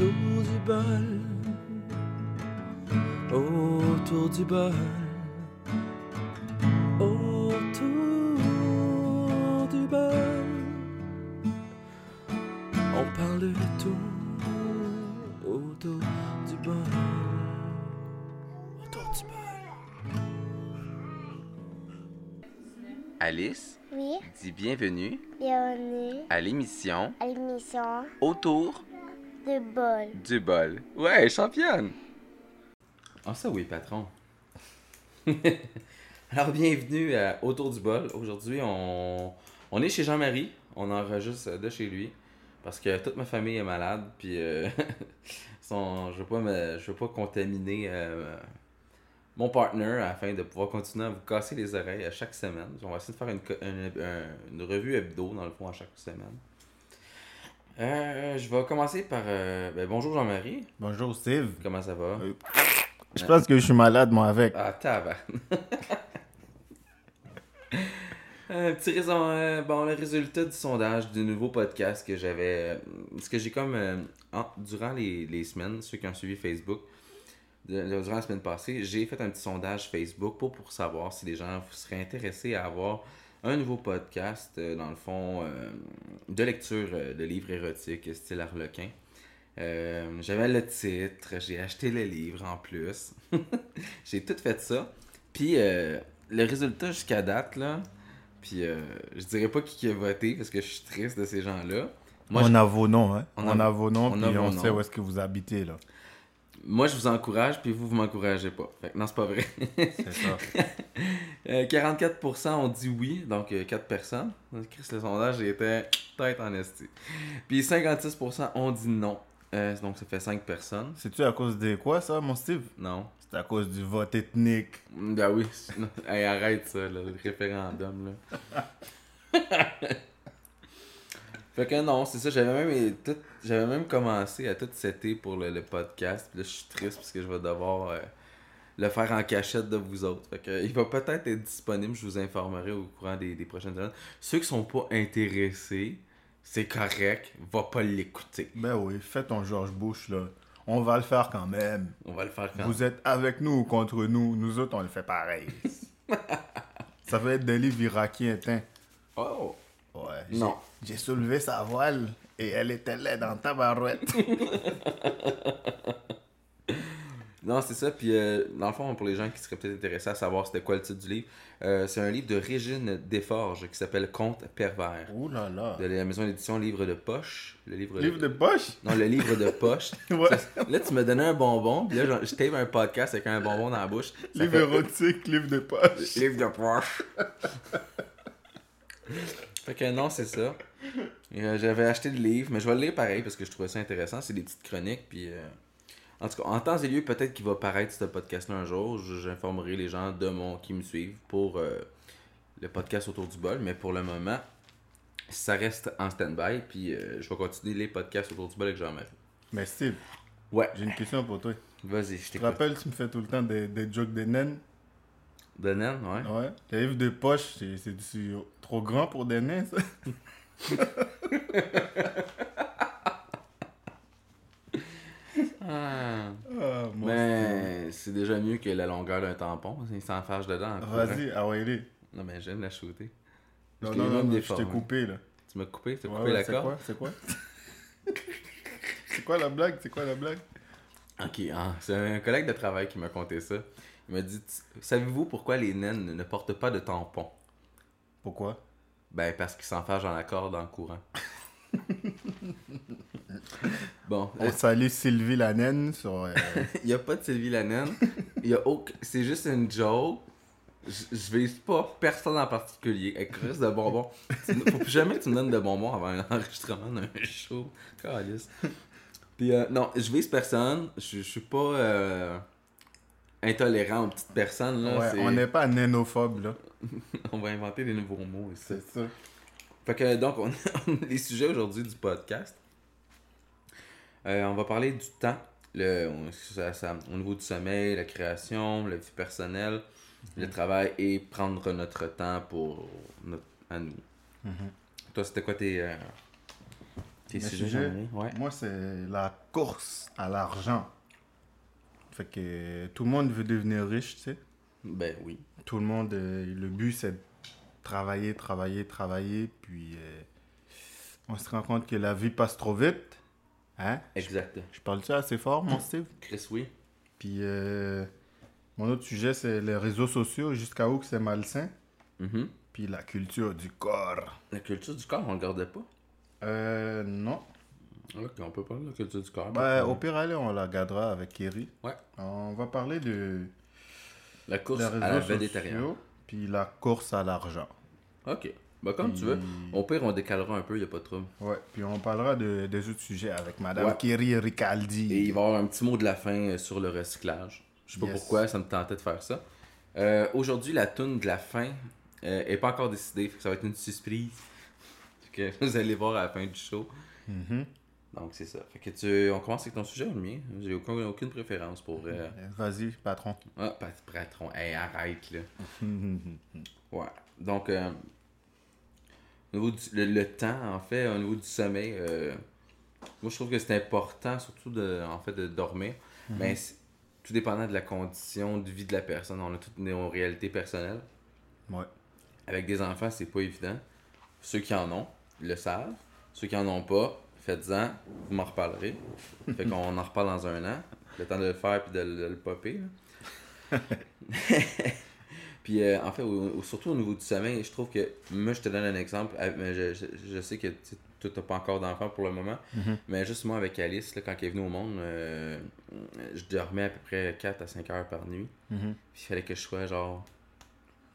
autour du bol, autour du bol, autour du bol. On parle de tout autour du bol, autour du bol. Alice, Oui, dis bienvenue bienvenue à l'émission à l'émission Autour de bol. du bol. Ouais, championne! Ah ça oui, patron. Alors, bienvenue à Autour du bol. Aujourd'hui, on, on est chez Jean-Marie. On enregistre de chez lui. Parce que toute ma famille est malade. Puis, euh, son- je veux pas, me- je veux pas contaminer euh, mon partner afin de pouvoir continuer à vous casser les oreilles à chaque semaine. On va essayer de faire une revue hebdo, dans le fond, à chaque semaine. Euh, je vais commencer par... euh, ben, bonjour Jean-Marie. Bonjour Steve. Comment ça va? Euh, Je pense que je suis malade moi avec. Ah, tabac. Un petit raison, bon, le résultat du sondage du nouveau podcast que j'avais. ce que j'ai comme. en- durant les, les semaines, ceux qui ont suivi Facebook, de- durant la semaine passée, j'ai fait un petit sondage Facebook pour, pour savoir si les gens seraient intéressés à avoir un nouveau podcast, euh, dans le fond, euh, de lecture euh, de livres érotiques, style Harlequin. J'avais le titre, j'ai acheté le livre en plus. j'ai tout fait ça. Puis le résultat jusqu'à date, là, puis je dirais pas qui qui a voté parce que je suis triste de ces gens-là. Moi, on je, a vos noms, hein. on On, a- a, vos noms, on puis on sait où est-ce que vous habitez, là. Moi, je vous encourage, puis vous, vous m'encouragez pas. Fait que non, c'est pas vrai. C'est ça. Euh, 44% ont dit oui, donc 4 personnes. Chris, le sondage était tête en esti. Puis 56% ont dit non. Euh, donc ça fait 5 personnes. C'est-tu à cause de quoi, ça, mon Steve? Non. C'est à cause du vote ethnique. Ben oui. Hey, arrête ça, là, le référendum. Là. fait que non, c'est ça. J'avais même, tout- j'avais même commencé à tout setter pour le, le podcast. Puis là, je suis triste parce que je vais devoir euh, le faire en cachette de vous autres. Fait que, il va peut-être être disponible. Je vous informerai au courant des, des prochaines semaines. Ceux qui sont pas intéressés, c'est correct. Va pas l'écouter. Ben oui, fais ton George Bush, là. On va le faire quand même. On va le faire quand Vous êtes avec nous ou contre nous. Nous autres, on le fait pareil. ça va être des livres irakiens, tiens. Oh! Ouais. j'ai- Non. J'ai soulevé sa voile et elle était laide dans ta barouette. Non, c'est ça. Puis, euh, dans le fond, pour les gens qui seraient peut-être intéressés à savoir c'était quoi le titre du livre, euh, c'est un livre de Régine Desforges qui s'appelle Conte pervers. Ouh là là. De la maison d'édition Livre de Poche. Le livre, Livre de poche? Non, le livre de poche. Ouais. Là, tu me donnais un bonbon, puis là, je tape un podcast avec un bonbon dans la bouche. Livre fait- érotique, livre de poche. Livre de poche. fait que non, c'est ça. Euh, J'avais acheté le livre, mais je vais le lire pareil parce que je trouvais ça intéressant. C'est des petites chroniques, puis... euh, En tout cas, en temps et lieu, peut-être qu'il va paraître ce podcast-là un jour. J'informerai les gens de mon qui me suivent pour euh, le podcast autour du bol, mais pour le moment, ça reste en stand-by, puis je vais continuer les podcasts autour du bol avec Jean-Marie. Mais Steve, Ouais, j'ai une question pour toi. vas-y, je Tu te t'écoute. rappelles, tu me fais tout le temps des, des jokes de naines De naine, ouais. Ouais. Les livres de poche, c'est trop grand pour des nains, ça Ah. Ah, Mais c'est déjà mieux que la longueur d'un tampon. Il s'enfarge dedans. en Steve. courant. Vas-y, ah ouais, allez. Non, mais j'aime la shooter. Non, Je non, non, non, je t'ai coupé, là. Tu m'as coupé, tu as Ouais, coupé ouais, la c'est corde? quoi? C'est quoi? C'est quoi la blague? C'est quoi la blague? Ok, ah, c'est un collègue de travail qui m'a conté ça. Il m'a dit Savez-vous pourquoi les naines ne portent pas de tampon Pourquoi? Ben, parce qu'ils s'enfargent dans la corde en courant. bon, On salue Sylvie la naine sur. euh, il n'y a pas de Sylvie la naine. Il y a aucun... C'est juste une joke. Je vise pas personne en particulier. Avec reste de bonbons. Faut plus jamais que tu me donnes de bonbons avant un enregistrement d'un show. Calice. Puis euh, non, je vise personne. Je je suis pas euh, intolérant aux petites personnes. Là. ouais, C'est- on n'est pas nainophobe, là. on va inventer des nouveaux mots ici. C'est ça. Fait que donc, on a les sujets aujourd'hui du podcast. Euh, on va parler du temps, le, ça- ça- au niveau du sommeil, la création, la vie personnelle, le travail et prendre notre temps pour notre, à nous. Mhm. Toi, c'était quoi tes, euh, Tes sujets, sujets, Jean-Marie? Ouais. Moi, c'est la course à l'argent. Fait que tout le monde veut devenir riche, tu sais. Ben oui. Tout le monde, euh, le but, c'est de travailler, travailler, travailler. Puis, euh, on se rend compte que la vie passe trop vite. Hein? Exact. Je parle ça assez fort, mon Steve? Chris, oui. Puis, euh, mon autre sujet, c'est les réseaux sociaux. Jusqu'à où que c'est malsain. Mhm. Puis, la culture du corps. La culture du corps, on le gardait pas? Euh, non. Ok, on peut parler de la culture du corps. Au pire, allez, on la gardera avec Kerry. Ouais. On va parler de La course à la végétarienne. puis la course à l'argent. Ok. Ben, comme tu veux. Au pire, on décalera un peu, y a pas de trouble. Ouais, puis on parlera de, des autres sujets avec Madame Ouais. Kerry Ricaldi. Et il va y avoir un petit mot de la fin euh, sur le recyclage. Je sais pas Yes. pourquoi, ça me tentait de faire ça. Euh, Aujourd'hui, la tune de la fin euh, est pas encore décidée, ça va être une surprise que vous allez voir à la fin du show. Mhm. Donc c'est ça. Fait que tu, on commence avec ton sujet ou le mien. J'ai aucun- aucune préférence pour. euh, Euh, Vas-y, patron. Ah, pat- patron. Hey, arrête là. Ouais. Donc, euh, au niveau du le, le temps, en fait, au niveau du sommeil, euh, moi je trouve que c'est important, surtout de, en fait, de dormir. Mais c'est- tout dépendant de la condition de vie de la personne. On a toutes nos réalités personnelles. Ouais. Avec des enfants, c'est pas évident. Ceux qui en ont, le savent. Ceux qui en ont pas, faites-en, vous m'en reparlerez. fait qu'on en reparle dans un an. Le temps de le faire puis de, le- popper. puis euh, en fait, au- au- surtout au niveau du sommeil, je trouve que. Moi, je te donne un exemple. euh, mais Je, je, je sais que tu n'as pas encore d'enfant pour le moment. Mais juste moi, avec Alice, là, quand elle est venue au monde, euh, je dormais à peu près 4 à 5 heures par nuit. Mhm. Puis il fallait que je sois genre.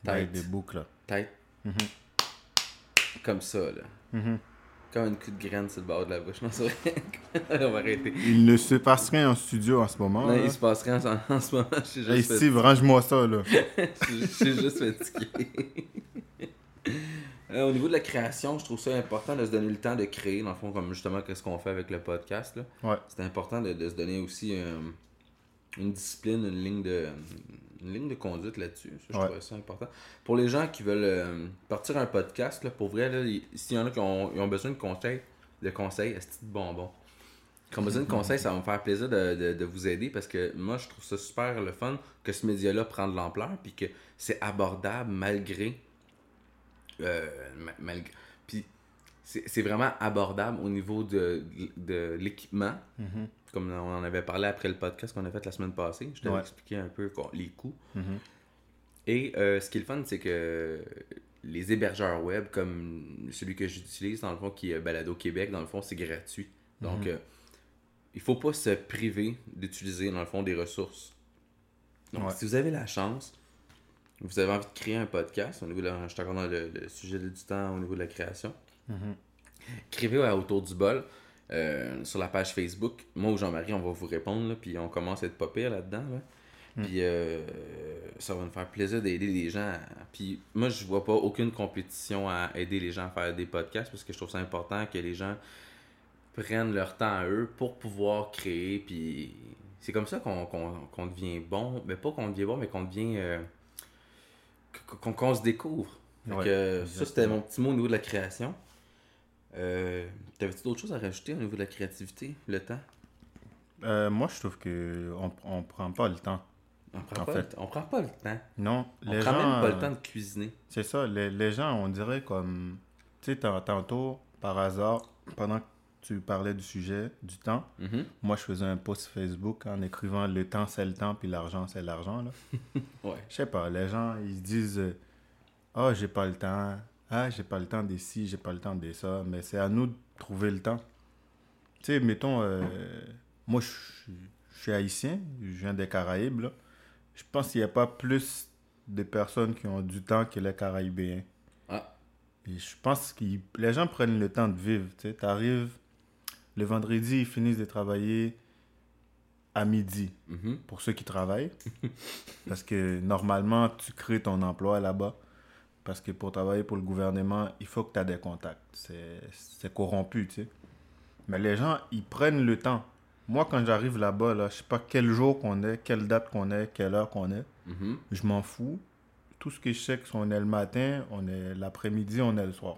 Tête. des boucles. Tête. Mhm. Comme ça, là. Comme une coup de graine sur le bord de la bouche. Non, c'est vrai. On va arrêter. Il ne se passe rien en studio en ce moment. Non, là. il se passe rien en, en ce moment. Je suis Hey, juste, Steve, range-moi ça, là. fatigué. Je suis juste fatigué. Euh, au niveau de la création, je trouve ça important de se donner le temps de créer, dans le fond, comme justement qu'est-ce qu'on fait avec le podcast. Là. Ouais. C'est important de, de se donner aussi euh, une discipline, une ligne de, une ligne de conduite là-dessus. Ça, je Ouais. trouve ça important. Pour les gens qui veulent euh, partir un podcast, là, pour vrai, s'il y en a qui ont, ils ont besoin de conseils, de conseils, est de bonbons. Qui ont besoin de conseils, ça va me faire plaisir de, de- de vous aider parce que moi, je trouve ça super le fun que ce média-là prend de l'ampleur puis que c'est abordable malgré. euh, ma- malgré puis c'est c'est vraiment abordable au niveau de, de l'équipement Mhm. Comme on en avait parlé après le podcast qu'on a fait la semaine passée. Je t'avais Ouais. expliqué un peu les coûts. Mhm. Et euh, ce qui est le fun, c'est que les hébergeurs web, comme celui que j'utilise, dans le fond, qui est Balado Québec, dans le fond, c'est gratuit. Donc, euh, il faut pas se priver d'utiliser, dans le fond, des ressources. Donc, Ouais. si vous avez la chance, vous avez envie de créer un podcast, au niveau de la- je suis encore dans le, le sujet du temps au niveau de la création, Mhm. écrivez à Autour du bol euh, sur la page Facebook. Moi ou Jean-Marie, on va vous répondre, là, puis on commence à être pas pire là-dedans. là. Puis euh, ça va nous faire plaisir d'aider les gens. à- Puis moi, je vois pas aucune compétition à aider les gens à faire des podcasts parce que je trouve ça important que les gens prennent leur temps à eux pour pouvoir créer. Puis c'est comme ça qu'on devient bon. Mais pas qu'on devient bon, mais qu'on devient. euh, qu'on se découvre. Fait Ouais, que, euh, ça, c'était mon petit mot au niveau de la création. Euh, T'avais-tu d'autres choses à rajouter au niveau de la créativité, le temps? Euh, moi, je trouve que on, prend pas le temps. On prend, En pas, fait. le, on prend pas le temps. Non, On les prend gens, même pas le temps de cuisiner. C'est ça, les, les gens, on dirait comme... Tu sais, tant- tantôt, par hasard, pendant que tu parlais du sujet, du temps, Mhm. moi, je faisais un post Facebook en écrivant « Le temps, c'est le temps, puis l'argent, c'est l'argent ». là. Ouais. Je sais pas, les gens, ils se disent Ah, j'ai pas le temps. Ah, j'ai pas le temps des ci, j'ai pas le temps des ça. Mais c'est à nous de trouver le temps. Tu sais, mettons, euh, moi, je suis- haïtien, je viens des Caraïbes. là. Je pense qu'il n'y a pas plus de personnes qui ont du temps que les Caraïbéens. Ah. Et je pense que les gens prennent le temps de vivre. Tu sais, arrives, le vendredi, ils finissent de travailler à midi Mhm. pour ceux qui travaillent. parce que normalement, tu crées ton emploi là-bas. Parce que pour travailler pour le gouvernement, il faut que tu aies des contacts. C'est corrompu, tu sais. Mais les gens, ils prennent le temps. Moi, quand j'arrive là-bas, là, je sais pas quel jour qu'on est, quelle date qu'on est, quelle heure qu'on est. Mhm. Je m'en fous. Tout ce que je sais, c'est qu'on est le matin, on est l'après-midi, on est le soir.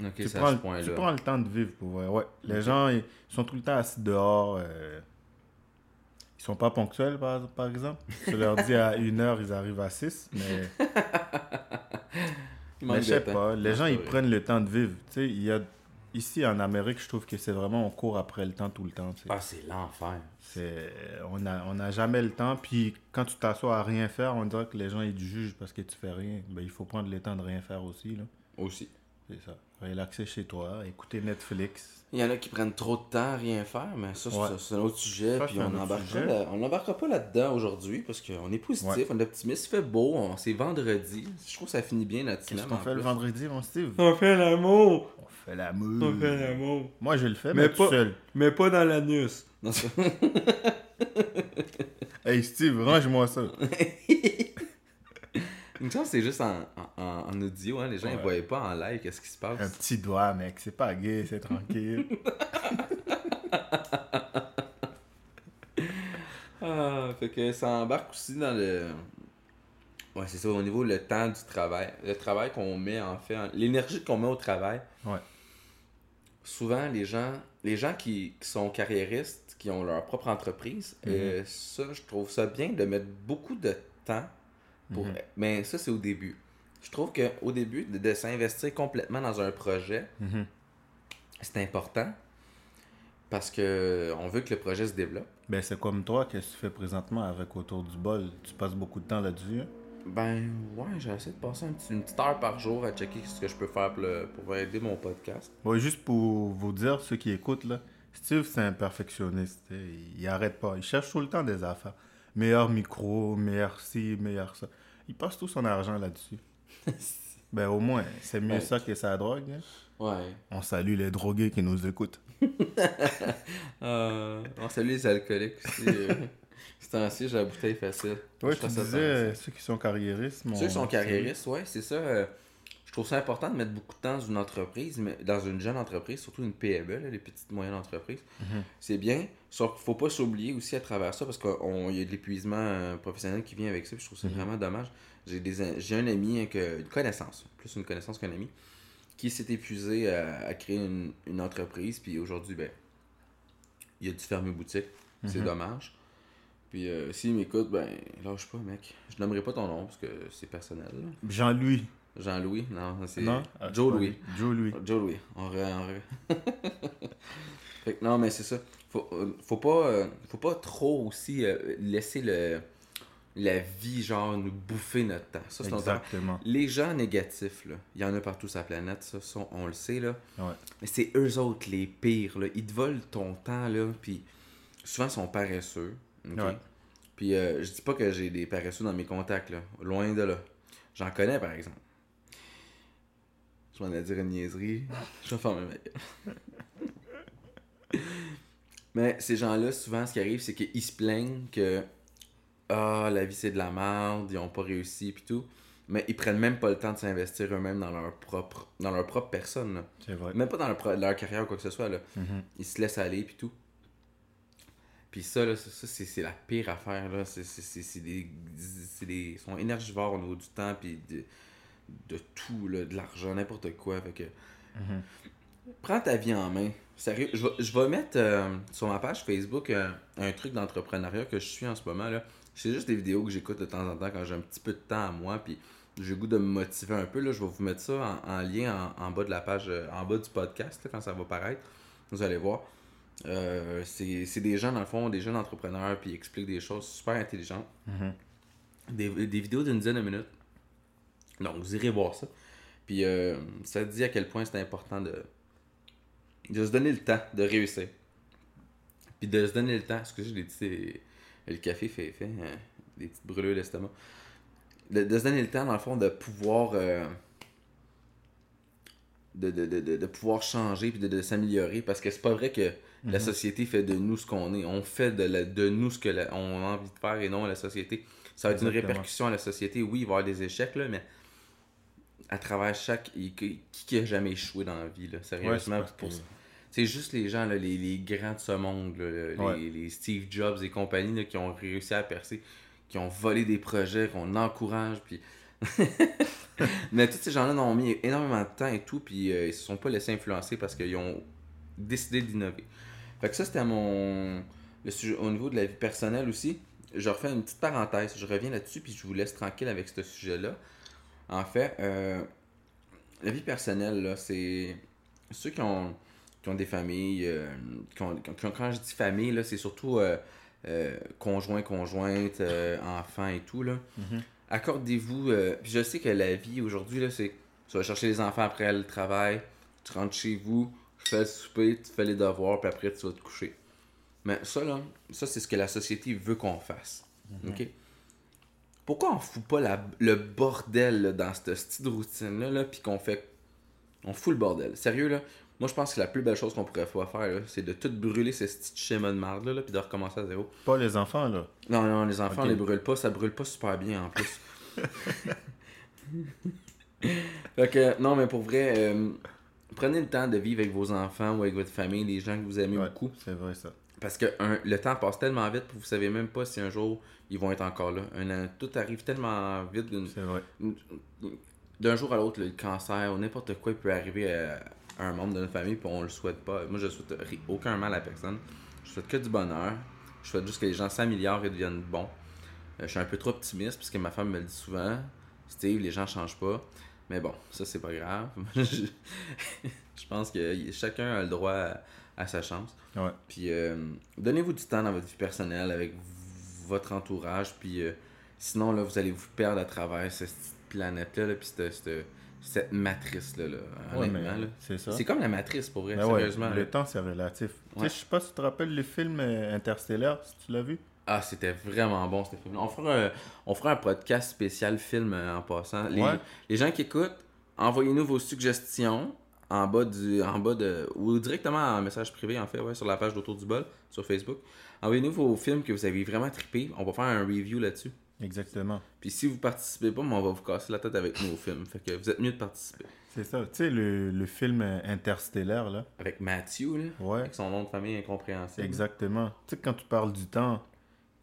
Ok, tu, prends, tu prends le temps de vivre pour vrai. Ouais. Les gens, ils sont tout le temps assis dehors. euh, ils sont pas ponctuels, par, par exemple. Tu leur dis à une heure, ils arrivent à 6. Mais, mais je sais temps. pas. Les gens, ils prennent le temps de vivre. Tu sais, il y a... Ici, en Amérique, je trouve que c'est vraiment, on court après le temps tout le temps. tu sais. Ah, c'est l'enfer. C'est, on n'a on a jamais le temps. Puis quand tu t'assois à rien faire, on dirait que les gens ils te jugent parce que tu fais rien. Ben, il faut prendre le temps de rien faire aussi. Là. Aussi. C'est ça. Relaxer chez toi, écouter Netflix. Il y en a qui prennent trop de temps à rien faire, mais ça, c'est Ouais. c'est un autre sujet. Ça, puis on n'embarquera sujet. là- on n'embarquera pas là-dedans aujourd'hui parce qu'on est positif, Ouais. on est optimiste. Il fait beau, on- c'est vendredi. Je trouve que ça finit bien notre Qu'est-ce semaine. qu'on fait le vendredi, mon Steve? On fait l'amour. On fait l'amour. On fait l'amour. Moi, je le fais, Mais mais, tout pas- seul. Mais pas dans l'anus. Non, c'est- Hey Steve, range-moi ça. Une chance, c'est juste en, en- en- en audio, hein. les gens ne Ouais. voyaient pas en live qu'est-ce qui se passe. Un petit doigt, mec. C'est pas gay, c'est tranquille. Ah, fait que ça embarque aussi dans le. Ouais, c'est ça, au niveau le temps du travail. Le travail qu'on met en fait, en- l'énergie qu'on met au travail. Ouais. Souvent, les gens, les gens qui, qui sont carriéristes, qui ont leur propre entreprise, Mhm. euh, ça, je trouve ça bien de mettre beaucoup de temps pour. Mhm. Mais ça, c'est au début. Je trouve qu'au début, de, de s'investir complètement dans un projet, Mhm. c'est important parce que on veut que le projet se développe. Ben, c'est comme toi, qu'est-ce que tu fais présentement avec Autour du bol? Tu passes beaucoup de temps là-dessus. hein? Ben ouais, j'essaie de passer un petit- une petite heure par jour à checker ce que je peux faire pour, le- pour aider mon podcast. Ouais, juste pour vous dire, ceux qui écoutent, là, Steve, c'est un perfectionniste. sais, Il arrête pas. Il cherche tout le temps des affaires. Meilleur micro, meilleur ci, meilleur ça. Il passe tout son argent là-dessus. ben, au moins, c'est mieux Ouais. ça que sa drogue. hein. Ouais. On salue les drogués qui nous écoutent. Euh, on salue les alcooliques aussi. euh. C'est ainsi, j'ai la bouteille facile. Ouais, Je tu disais, euh, ceux qui sont carriéristes. mon- Ceux qui sont carriéristes, ouais, c'est ça. Je trouve ça important de mettre beaucoup de temps dans une entreprise, mais dans une jeune entreprise, surtout une PME, là, les petites moyennes entreprises. Mhm. C'est bien, sauf qu'il faut pas s'oublier aussi à travers ça, parce qu'il y a de l'épuisement euh, professionnel qui vient avec ça, puis je trouve ça Mhm. vraiment dommage. J'ai des a- j'ai un ami, hein, que, une connaissance, plus une connaissance qu'un ami, qui s'est épuisé à, à créer une, une entreprise, puis aujourd'hui, ben, il a dû fermer boutique. C'est Mhm. dommage. Puis euh, s'il m'écoute, ben, lâche pas, mec. Je nommerai pas ton nom, parce que c'est personnel. Jean-Louis. Jean-Louis, non, c'est Non? Ah, Joe Louis. Joe Louis. Joe Louis, on re, on re- fait que non, mais c'est ça. Faut, euh, faut pas, euh, faut pas trop aussi euh, laisser le, la vie, genre, nous bouffer notre temps. Ça. Exactement. Les gens négatifs, là, il y en a partout sur la planète, ça, ça, on le sait, là. Ouais. Mais c'est eux autres les pires, là. Ils te volent ton temps, là, puis souvent, ils sont paresseux. ok? Ouais. Puis euh, je dis pas que j'ai des paresseux dans mes contacts, là. Loin de là. J'en connais, par exemple. Je m'en ai dire une niaiserie. Je vais fermer ma gueule. Mais ces gens-là, souvent, ce qui arrive, c'est qu'ils se plaignent que Ah, la vie c'est de la merde, ils ont pas réussi, puis tout. Mais ils prennent même pas le temps de s'investir eux-mêmes dans leur propre dans leur propre personne. C'est vrai. Même pas dans leur, leur carrière ou quoi que ce soit. Là. Mhm. Ils se laissent aller, puis tout. Puis ça, là, ça, c'est, la pire affaire. Là. C'est, c'est, c'est, c'est des, c'est des. Ils sont énergivores au niveau du temps, puis de, de tout, là, de l'argent, n'importe quoi. Fait que. Mhm. Prends ta vie en main. Sérieux, je vais, je vais mettre euh, sur ma page Facebook euh, un truc d'entrepreneuriat que je suis en ce moment. là. C'est juste des vidéos que j'écoute de temps en temps quand j'ai un petit peu de temps à moi. Puis j'ai le goût de me motiver un peu. Là. Je vais vous mettre ça en, en lien en, en bas de la page, euh, en bas du podcast là, quand ça va paraître. Vous allez voir. C'est c'est des gens, dans le fond, des jeunes entrepreneurs, puis ils expliquent des choses super intelligentes. Mhm. Des, des vidéos d'une dizaine de minutes. Donc, vous irez voir ça. Puis, euh, ça dit à quel point c'est important de, de se donner le temps de réussir. Puis de se donner le temps. Excusez, je l'ai dit, le café fait, fait euh, des petites brûlures d'estomac. De, de se donner le temps, dans le fond, de pouvoir. euh, de, de, de, de, pouvoir changer puis de, s'améliorer parce que c'est pas vrai que la société fait de nous ce qu'on est. On fait de, la- de nous ce que la- on a envie de faire et non la société. Ça va être une répercussion à la société. Oui, il va y avoir des échecs, là, mais à travers chaque. Qui, qui a jamais échoué dans la vie, là, sérieusement? pour que-. C'est juste les gens, là, les, les grands de ce monde, là, les, Steve Jobs et compagnie là, qui ont réussi à percer, qui ont volé des projets, qu'on encourage, puis Mais tous ces gens-là ont mis énormément de temps et tout, puis euh, ils se sont pas laissés influencer parce qu'ils ont décidé d'innover. Fait que ça, c'était mon. Le sujet au niveau de la vie personnelle aussi. Je refais une petite parenthèse. Je reviens là-dessus, puis je vous laisse tranquille avec ce sujet-là. En fait, euh, la vie personnelle, là, c'est. Ceux qui ont, qui ont des familles. euh, qui ont- qui ont- quand je dis famille, là, c'est surtout euh, conjoint, conjointe, enfants et tout, là accordez-vous. euh, puis je sais que la vie aujourd'hui, là, c'est. Tu vas chercher les enfants après le travail, tu rentres chez vous, tu fais le souper, tu fais les devoirs, puis après tu vas te coucher. Mais ça, là, ça, c'est ce que la société veut qu'on fasse. OK? Pourquoi on fout pas la- le bordel là, dans cette petite routine-là, là, puis qu'on fait. On fout le bordel? Sérieux, là? Moi, je pense que la plus belle chose qu'on pourrait faire, c'est de tout brûler ce petit schéma de marde, là, là, puis de recommencer à zéro. Pas les enfants, là. Non, non, les enfants, Ok. on les brûle pas, ça brûle pas super bien en plus. fait que, non, mais pour vrai, euh, prenez le temps de vivre avec vos enfants ou avec votre famille, les gens que vous aimez Ouais, beaucoup. c'est vrai, ça. Parce que un, le temps passe tellement vite, puis vous savez même pas si un jour ils vont être encore là. Un tout arrive tellement vite d'un jour à l'autre, le cancer ou n'importe quoi peut arriver à, à un membre de notre famille, puis on le souhaite pas. Moi, je souhaite aucun mal à personne. Je souhaite que du bonheur. Je souhaite juste que les gens s'améliorent et deviennent bons. Euh, je suis un peu trop optimiste, parce que ma femme me le dit souvent. Steve, les gens changent pas. Mais bon, ça, c'est pas grave. je, pense que chacun a le droit à, à sa chance. Ouais. Puis euh, donnez-vous du temps dans votre vie personnelle avec votre entourage. Puis euh, sinon, là, vous allez vous perdre à travers cette planète-là, là, puis cette, cette, cette matrice-là. Là, Ouais, c'est ça. C'est comme la matrice pour vrai, Ben sérieusement. le temps, c'est relatif. Tu Ouais. sais, je sais pas si tu te rappelles le film euh, Interstellar, si tu l'as vu. Ah, c'était vraiment bon ce film. On fera un, on fera un podcast spécial film en passant. Les, les gens qui écoutent, envoyez-nous vos suggestions en bas du en bas de ou directement en message privé en fait ouais, sur la page d'Autour du bol sur Facebook. Envoyez-nous vos films que vous avez vraiment trippé. On va faire un review là-dessus. Exactement. Puis si vous participez pas, on va vous casser la tête avec nos films. Fait que vous êtes mieux de participer. C'est ça. Tu sais, le, le film euh, Interstellar, là. Avec Matthew, là, Ouais. avec son nom de famille incompréhensible. Exactement. Tu sais, quand tu parles du temps,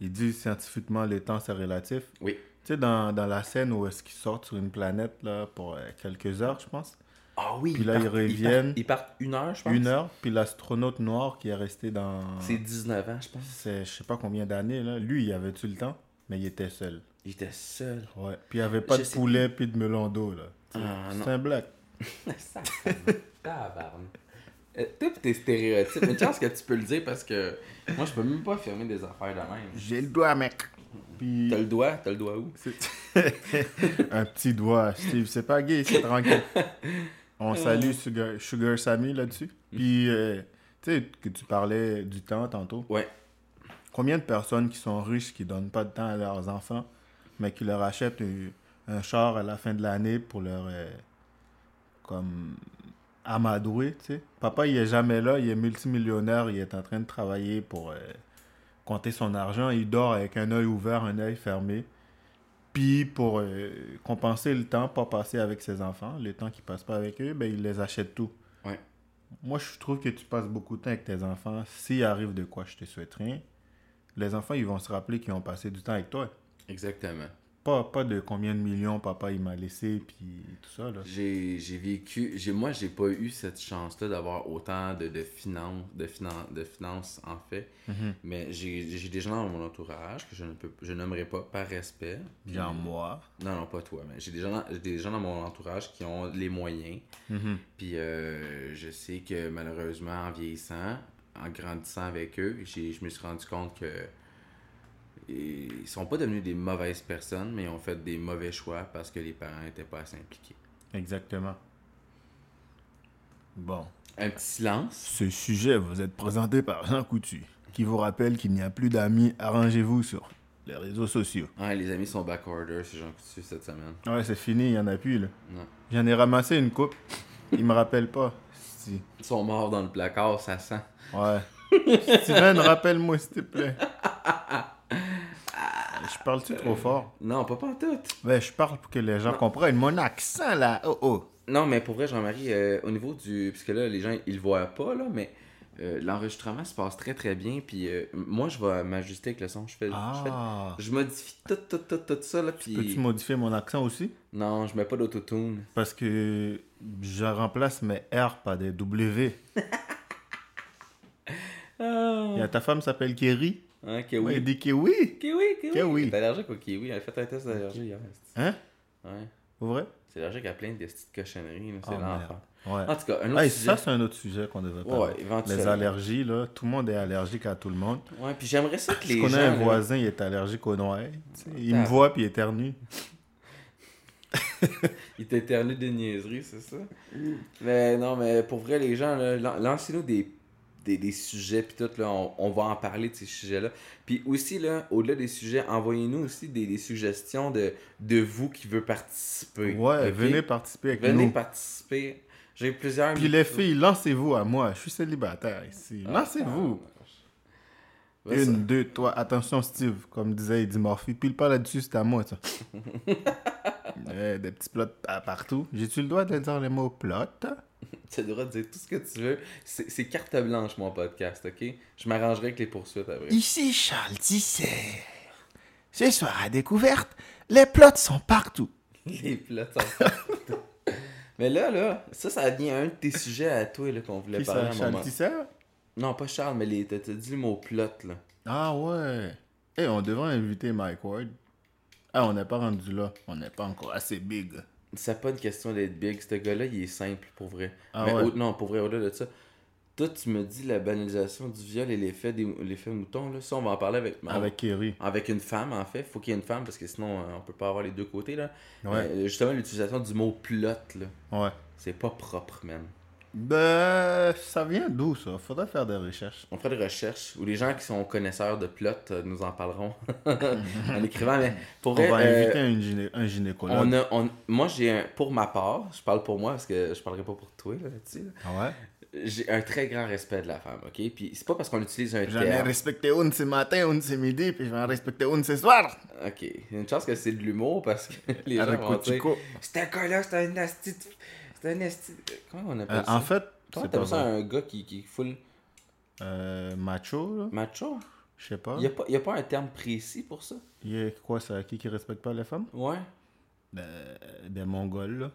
il dit scientifiquement le temps c'est relatif. Oui. Tu sais, dans, dans la scène où est-ce qu'ils sortent sur une planète là, pour euh, quelques heures, je pense. Ah oui, Puis là, ils reviennent. Ils partent, ils partent une heure, je pense. Une heure, puis l'astronaute noir qui est resté dans. C'est 19 ans, je pense. C'est je sais pas combien d'années, là. Lui, il avait-tu le temps, mais il était seul. Il était seul. Ouais. Puis il avait pas Je de poulet puis de melon d'eau, là. Ah, c'est un black. Ça, tabarnak. Euh, Toi tes stéréotypes, une chance que tu peux le dire parce que moi je peux même pas fermer des affaires de même. J'ai le doigt, mec. Puis. T'as le doigt, t'as le doigt où? Un petit doigt, Steve. C'est pas gay, c'est tranquille. On salue Sugar, Sugar Sammy là-dessus. Puis, euh, tu sais, que tu parlais du temps tantôt. Ouais. Combien de personnes qui sont riches qui donnent pas de temps à leurs enfants, mais qui leur achètent un, un char à la fin de l'année pour leur. euh, comme. amadouer, tu sais? Papa, il est jamais là, il est multimillionnaire, il est en train de travailler pour euh, compter son argent. Il dort avec un œil ouvert, un œil fermé. Puis pour euh, compenser le temps pas passé avec ses enfants, le temps qu'il passe pas avec eux, ben il les achète tout. Ouais. Moi, je trouve que tu passes beaucoup de temps avec tes enfants. S'il arrive de quoi, je te souhaite rien. Les enfants, ils vont se rappeler qu'ils ont passé du temps avec toi. Exactement. Pas, pas de combien de millions papa il m'a laissé, puis tout ça. Là. J'ai j'ai vécu, j'ai moi j'ai pas eu cette chance-là d'avoir autant de, de finances, de, finan- de finances en fait. Mhm. Mais j'ai j'ai des gens dans mon entourage que je ne peux, je nommerai pas par respect. Genre moi. Non, non, pas toi, mais j'ai des gens, j'ai des gens dans mon entourage qui ont les moyens. Mhm. Puis euh, je sais que malheureusement, en vieillissant, en grandissant avec eux, j'ai- je me suis rendu compte que ils sont pas devenus des mauvaises personnes, mais ils ont fait des mauvais choix parce que les parents n'étaient pas assez impliqués. Exactement. Bon. Un petit silence. Ce sujet vous est présenté par Jean Coutu, qui vous rappelle qu'il n'y a plus d'amis. Arrangez-vous sur les réseaux sociaux. Ouais, les amis sont backorder, c'est Jean Coutu cette semaine. Ouais, c'est fini, il n'y en a plus, là. Non. J'en ai ramassé une coupe. Il me rappelle pas. Si. Ils sont morts dans le placard, ça sent. Ouais. Steven, rappelle-moi, s'il te plaît. Je parle-tu trop fort? Non, pas pantoute. Ouais, je parle pour que les gens comprennent. Mon accent, là. Oh, oh. Non, mais pour vrai, Jean-Marie, euh, au niveau du. Parce que là, les gens, ils le voient pas, là, mais euh, l'enregistrement se passe très très bien. Puis euh, moi, je vais m'ajuster avec le son. Je fais, je, fais- Ah. je modifie tout, tout, tout, tout ça. Là, puis... Peux-tu modifier mon accent aussi? Non, je mets pas d'autotune. Parce que je remplace mes R par des W. Ah. Et ta femme s'appelle Kerry? Hein, Ouais, kiwi. il dit Kiwi. Kiwi, kiwi. Kiwi. T'es allergique au kiwi. Elle a fait un test d'allergie hier. c'est- Hein? Ouais. Vrai? C'est allergique à plein de petites cochonneries. C'est Oh, l'enfer. Ouais. En tout cas, un autre Hey, sujet. ça, c'est un autre sujet qu'on devrait parler. Ouais, éventuellement. Les allergies, là. Tout le monde est allergique à tout le monde. Ouais, puis j'aimerais ça que les Je connais gens... un là- voisin, il est allergique aux noix. Sais, Il me Ah. voit puis il éternue. Il t'éternue des niaiseries, c'est ça? Mais non, mais pour vrai, les gens, lancez-nous des, des, des sujets, puis tout, là, on, on va en parler de ces sujets-là. Puis aussi, là, au-delà des sujets, envoyez-nous aussi des, des suggestions de, de vous qui veut participer. Ouais, venez participer avec Venez nous. participer. J'ai plusieurs... Puis les filles, lancez-vous à moi. Je suis célibataire ici. Ah, Ça- Une, deux, trois. Attention, Steve, comme disait Eddie Murphy. Pile pas là-dessus, c'est à moi, ça. Ouais, des petits plots partout. J'ai-tu le droit de dire les mots plot? Tu as le droit de dire tout ce que tu veux. C'est carte blanche, mon podcast, ok? Je m'arrangerai avec les poursuites après. Ici Charles Tisser. Ce soir à découverte, les plots sont partout. Les plats sont partout. Mais là, là, ça, ça devient un de tes sujets à toi qu'on voulait Qui parler à un Charles moment. Tisser? Non, pas Charles, mais les... t'as dit le mot plot, là. Ah ouais. Eh, on devrait inviter Mike Ward. Ah, on n'est pas rendu là. On n'est pas encore assez big. C'est pas une question d'être big. Ce gars-là, il est simple, pour vrai. Ah mais ouais. au- non, pour vrai, au-delà de ça. Toi, tu me dis la banalisation du viol et l'effet des l'effet mouton, là. Ça, on va en parler avec... Avec Kerry. Avec une femme, en fait. Faut qu'il y ait une femme, parce que sinon, euh, on peut pas avoir les deux côtés, là. Ouais. Euh, justement, l'utilisation du mot plot, là. Ouais. C'est pas propre, man. Ben, ça vient d'où ça? Faudrait faire des recherches. On fera des recherches où les gens qui sont connaisseurs de plot euh, nous en parleront en écrivant. Mais pour On vrai, va euh, inviter un, gyné- un gynécologue. on a, on- moi, j'ai un, pour ma part, je parle pour moi parce que je parlerai pas pour toi là, là-dessus. là. Ah ouais? J'ai un très grand respect de la femme, ok? Puis c'est pas parce qu'on utilise un J'en ai terme. respecté une ce matin, une ce midi, puis je vais en respecter une ce soir. Ok, il y a une chance que c'est de l'humour parce que les gens vont dire. C'était un gars-là, c'était un asti. Un Comment on appelle Euh, ça? en fait, Comment c'est t'appelles pas ça un gars qui, qui est full Euh, macho, là? macho? Je sais pas. Il y a, a pas un terme précis pour ça? Il y a quoi, ça? Qui qui respecte pas les femmes? Ouais. Euh, des Mongols, là.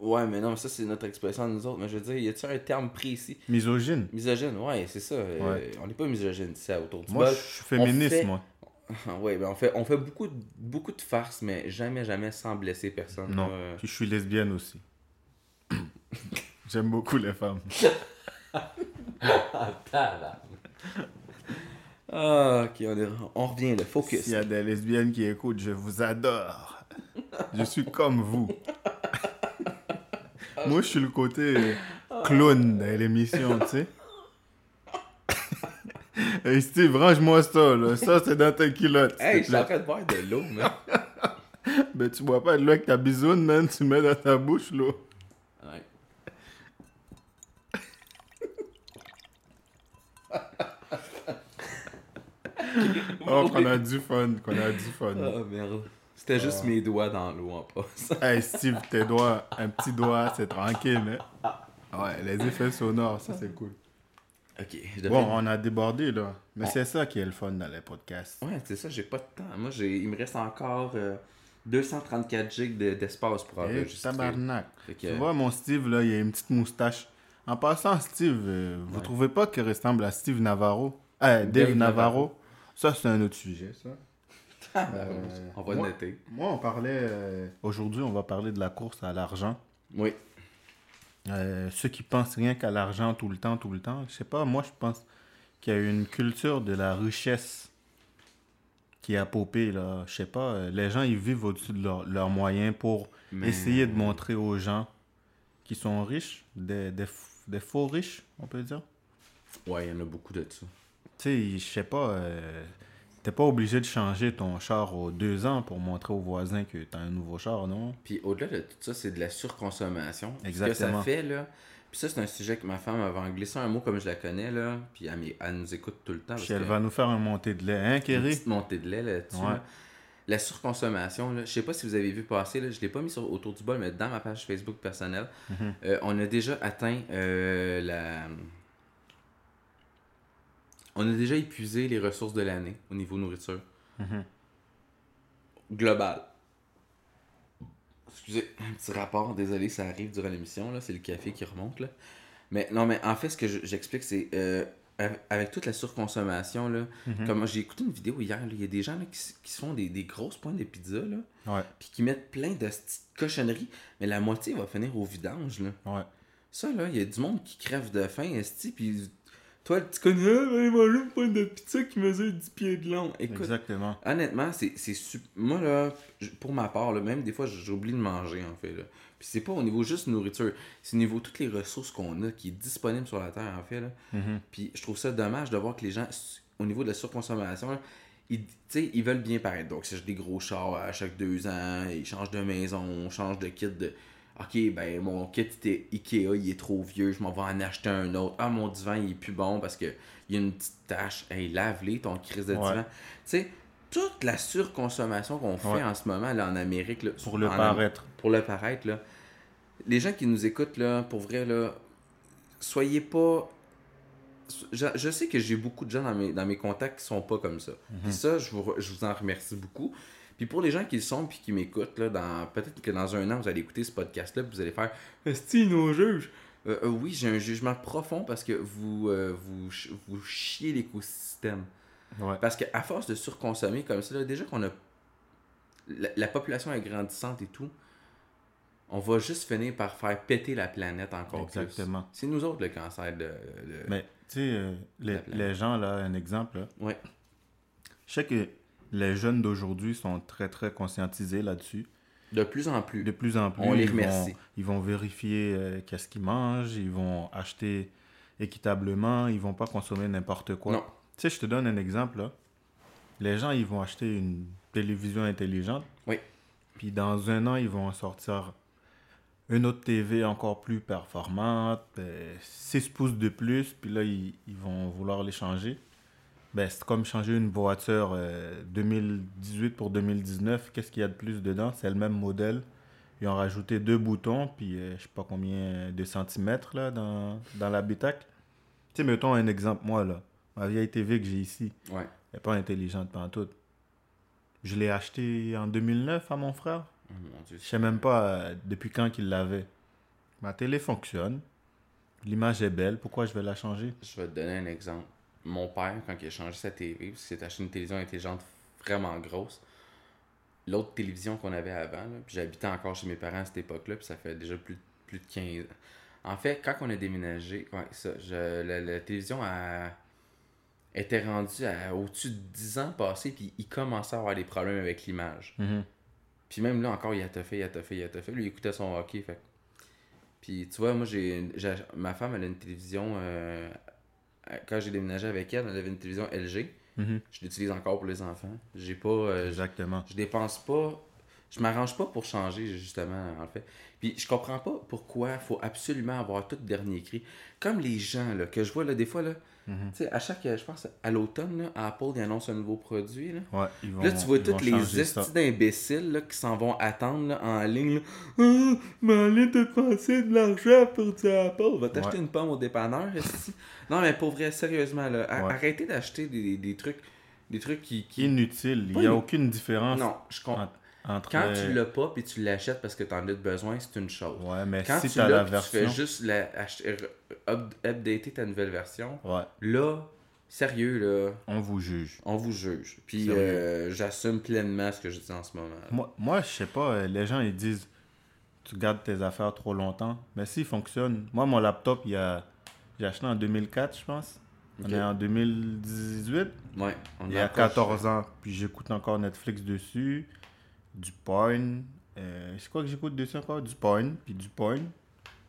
Ouais, mais non, mais ça, c'est notre expression à nous autres. Mais je veux dire, y a-t-il un terme précis? Misogyne. Misogyne, ouais, c'est ça. euh, Ouais. on n'est pas misogyne, c'est ça, autour du Moi, je suis féministe, fait- moi. ouais, ben on fait, on fait beaucoup, de, beaucoup de farces, mais jamais, jamais sans blesser personne. Non. Euh, Puis je suis lesbienne aussi. J'aime beaucoup les femmes. Ah, ok, on, est- on revient là, focus. S'il y a des lesbiennes qui écoutent, je vous adore. Je suis comme vous. Moi, je suis le côté clown de l'émission, tu sais. Hey Steve, range-moi ça, là. Ça, c'est dans ta culotte. s'il te Hey, je suis en train de boire de l'eau, man. Ben, tu bois pas de l'eau avec ta bisoune, man. Tu mets dans ta bouche, l'eau. Oh, qu'on a du fun, qu'on a du fun. Ah, merde. C'était juste mes doigts dans l'eau en passe. Hey Steve, tes doigts, un petit doigt, c'est tranquille, hein. Ouais, les effets sonores, ça c'est cool. ok, Bon, on a débordé là. Mais c'est ça qui est le fun dans les podcasts. Ouais, c'est ça, j'ai pas de temps. Moi, j'ai... il me reste encore euh, 234 gigs de- d'espace pour Eh, enregistrer. tabarnak. Que- Tu vois, mon Steve, là, il a une petite moustache. En passant, Steve, euh, vous Ouais. trouvez pas qu'il ressemble à Steve Navarro? Ah, Dave, Dave Navarro? Navarro. Ça, c'est un autre sujet, ça. Ah, Euh, on va moi- noter. Moi, on parlait. euh, Aujourd'hui, on va parler de la course à l'argent. Oui. Euh, ceux qui pensent rien qu'à l'argent tout le temps, tout le temps. Je sais pas, moi, je pense qu'il y a une culture de la richesse qui a popé, là. Je sais pas, les gens, ils vivent au-dessus de leur- leurs moyens pour Mais- essayer de montrer aux gens qui sont riches, des, des faux riches, on peut dire. Ouais, il y en a beaucoup de ça. Tu sais, je sais pas, euh, t'es pas obligé de changer ton char aux deux ans pour montrer aux voisins que t'as un nouveau char, non? Puis au-delà de tout ça, c'est de la surconsommation. Ce que Exactement. ça fait, là. Puis ça, c'est un sujet que ma femme avait glissé un mot comme je la connais, là. Puis elle, elle nous écoute tout le temps. Puis elle que- va nous faire un montée de lait, hein, une Kerry? petite montée de lait là-dessus. Ouais. là. La surconsommation, là, je sais pas si vous avez vu passer, là, je l'ai pas mis sur, autour du bol, mais dans ma page Facebook personnelle, Mhm. euh, on a déjà atteint euh, la. On a déjà épuisé les ressources de l'année au niveau nourriture. Global. Excusez, un petit rapport, désolé, ça arrive durant l'émission, là, c'est le café qui remonte, là. Mais non, mais en fait, ce que je- j'explique, c'est euh, avec- toute la surconsommation, là, comme j'ai écouté une vidéo hier, il y a des gens là, qui, se font des, des grosses pointes de pizza, là, Ouais, puis qui mettent plein de petites cochonneries, mais la moitié va finir au vidange, là. ouais. Ça, là, il y a du monde qui crève de faim, esti, puis toi, tu connais, ben, manger une pointe de pizza qui mesure 10 pieds de long. Écoute, Exactement. honnêtement, c'est c'est Moi, là, pour ma part, là, même des fois, j'oublie de manger, en fait, là. Puis c'est pas au niveau juste nourriture, c'est au niveau toutes les ressources qu'on a qui est disponible sur la Terre, en fait, là. Mhm. Puis je trouve ça dommage de voir que les gens, au niveau de la surconsommation, là, ils, ils veulent bien paraître. Donc, c'est des gros chars à chaque deux ans, ils changent de maison, on change de kit de. Ok, ben mon kit était Ikea, il est trop vieux, je m'en vais en acheter un autre. Ah, mon divan, il est plus bon parce qu'il y a une petite tache. Hey, lave-les ton crise de Ouais. divan. Tu sais, toute la surconsommation qu'on fait Ouais. en ce moment là, en Amérique. Là, Pour le Am- paraître. pour le paraître, là. Les gens qui nous écoutent, là, pour vrai, là, soyez pas. Je, je sais que j'ai beaucoup de gens dans mes, dans mes contacts qui sont pas comme ça. Puis ça, je vous, je vous en remercie beaucoup. Puis pour les gens qui le sont puis qui m'écoutent, là, dans, peut-être que dans un an, vous allez écouter ce podcast-là puis vous allez faire Esti, nos juges Euh, euh, Oui, j'ai un jugement profond parce que vous, euh, vous, vous chiez l'écosystème. Ouais. Parce qu'à force de surconsommer comme ça, là, déjà qu'on a. La, la population est grandissante et tout, on va juste finir par faire péter la planète encore Exactement. plus. C'est nous autres le cancer de. de- Mais, tu sais, euh, les, les gens, là, un exemple, là, Ouais. je sais que les jeunes d'aujourd'hui sont très, très conscientisés là-dessus. De plus en plus. De plus en plus, On les ils remercie. Vont, ils vont vérifier euh, qu'est-ce qu'ils mangent, ils vont acheter équitablement, ils vont pas consommer n'importe quoi. Non. Tu sais, je te donne un exemple, là. Les gens, ils vont acheter une télévision intelligente. Oui. Puis dans un an, ils vont sortir une autre TV encore plus performante, euh, 6 pouces de plus, puis là, ils, ils vont vouloir les changer. Ben, c'est comme changer une voiture euh, 2018 pour 2019. Qu'est-ce qu'il y a de plus dedans? C'est le même modèle. Ils ont rajouté deux boutons, puis euh, je sais pas combien de centimètres là, dans, dans l'habitacle. Tu sais, mettons un exemple, moi, là, ma vieille TV que j'ai ici, Ouais. elle n'est pas intelligente pendant tout. Je l'ai achetée en 2009 à mon frère. Oh mon Dieu. Je sais même pas euh, depuis quand qu'il l'avait. Ma télé fonctionne. L'image est belle. Pourquoi je vais la changer? Je vais te donner un exemple. Mon père, quand il a changé sa TV, parce qu'il s'est acheté une télévision intelligente vraiment grosse, l'autre télévision qu'on avait avant, là, puis j'habitais encore chez mes parents à cette époque-là, puis ça fait déjà plus, plus de 15 ans. En fait, quand on a déménagé, ouais, ça, je- la, la télévision a, était rendue à au-dessus de 10 ans passés, puis il commençait à avoir des problèmes avec l'image. Puis même là encore, il a fait, il a fait, il a fait. Lui, il écoutait son hockey. Fait. Puis tu vois, moi, j'ai, j'ai- ma femme, elle a une télévision. euh, quand j'ai déménagé avec elle, elle avait une télévision LG. Mhm. Je l'utilise encore pour les enfants. J'ai pas. euh, Exactement. je dépense pas. Je m'arrange pas pour changer, justement, en fait. Puis je comprends pas pourquoi il faut absolument avoir tout dernier cri. Comme les gens là, que je vois là, des fois, là, Mhm. tu sais, à chaque, je pense, à l'automne, Apple annonce un nouveau produit. Là. Ouais, ils vont, Là, tu vois tous les estis d'imbéciles qui s'en vont attendre là, en ligne. Ah, mais allez dépenser de l'argent pour du Apple. Va t'acheter Ouais. une pomme au dépanneur. Non, mais pour vrai, sérieusement, là, Ouais. arrêtez d'acheter des, des trucs des trucs qui. qui... Inutile. Il n'y a une- aucune différence Non, je comprends. Entre, Quand tu l'as pas puis tu l'achètes parce que tu en as besoin, c'est une chose. Ouais, mais Quand si tu tu as l'as la puis tu fais version. juste la, acheter, up- updater ta nouvelle version, Ouais, là, sérieux, là, on vous juge. on vous juge. Puis euh, j'assume pleinement ce que je dis en ce moment. Moi, moi je sais pas, euh, les gens ils disent tu gardes tes affaires trop longtemps. Mais s'il fonctionne, moi mon laptop, il y a j'ai acheté en 2004, je pense. On Ok. est en 2018. Ouais, on Il y a encore- 14 ans. Puis j'écoute encore Netflix dessus, du porn. Euh, c'est quoi que j'écoute dessus encore? Du porn. Puis du porn.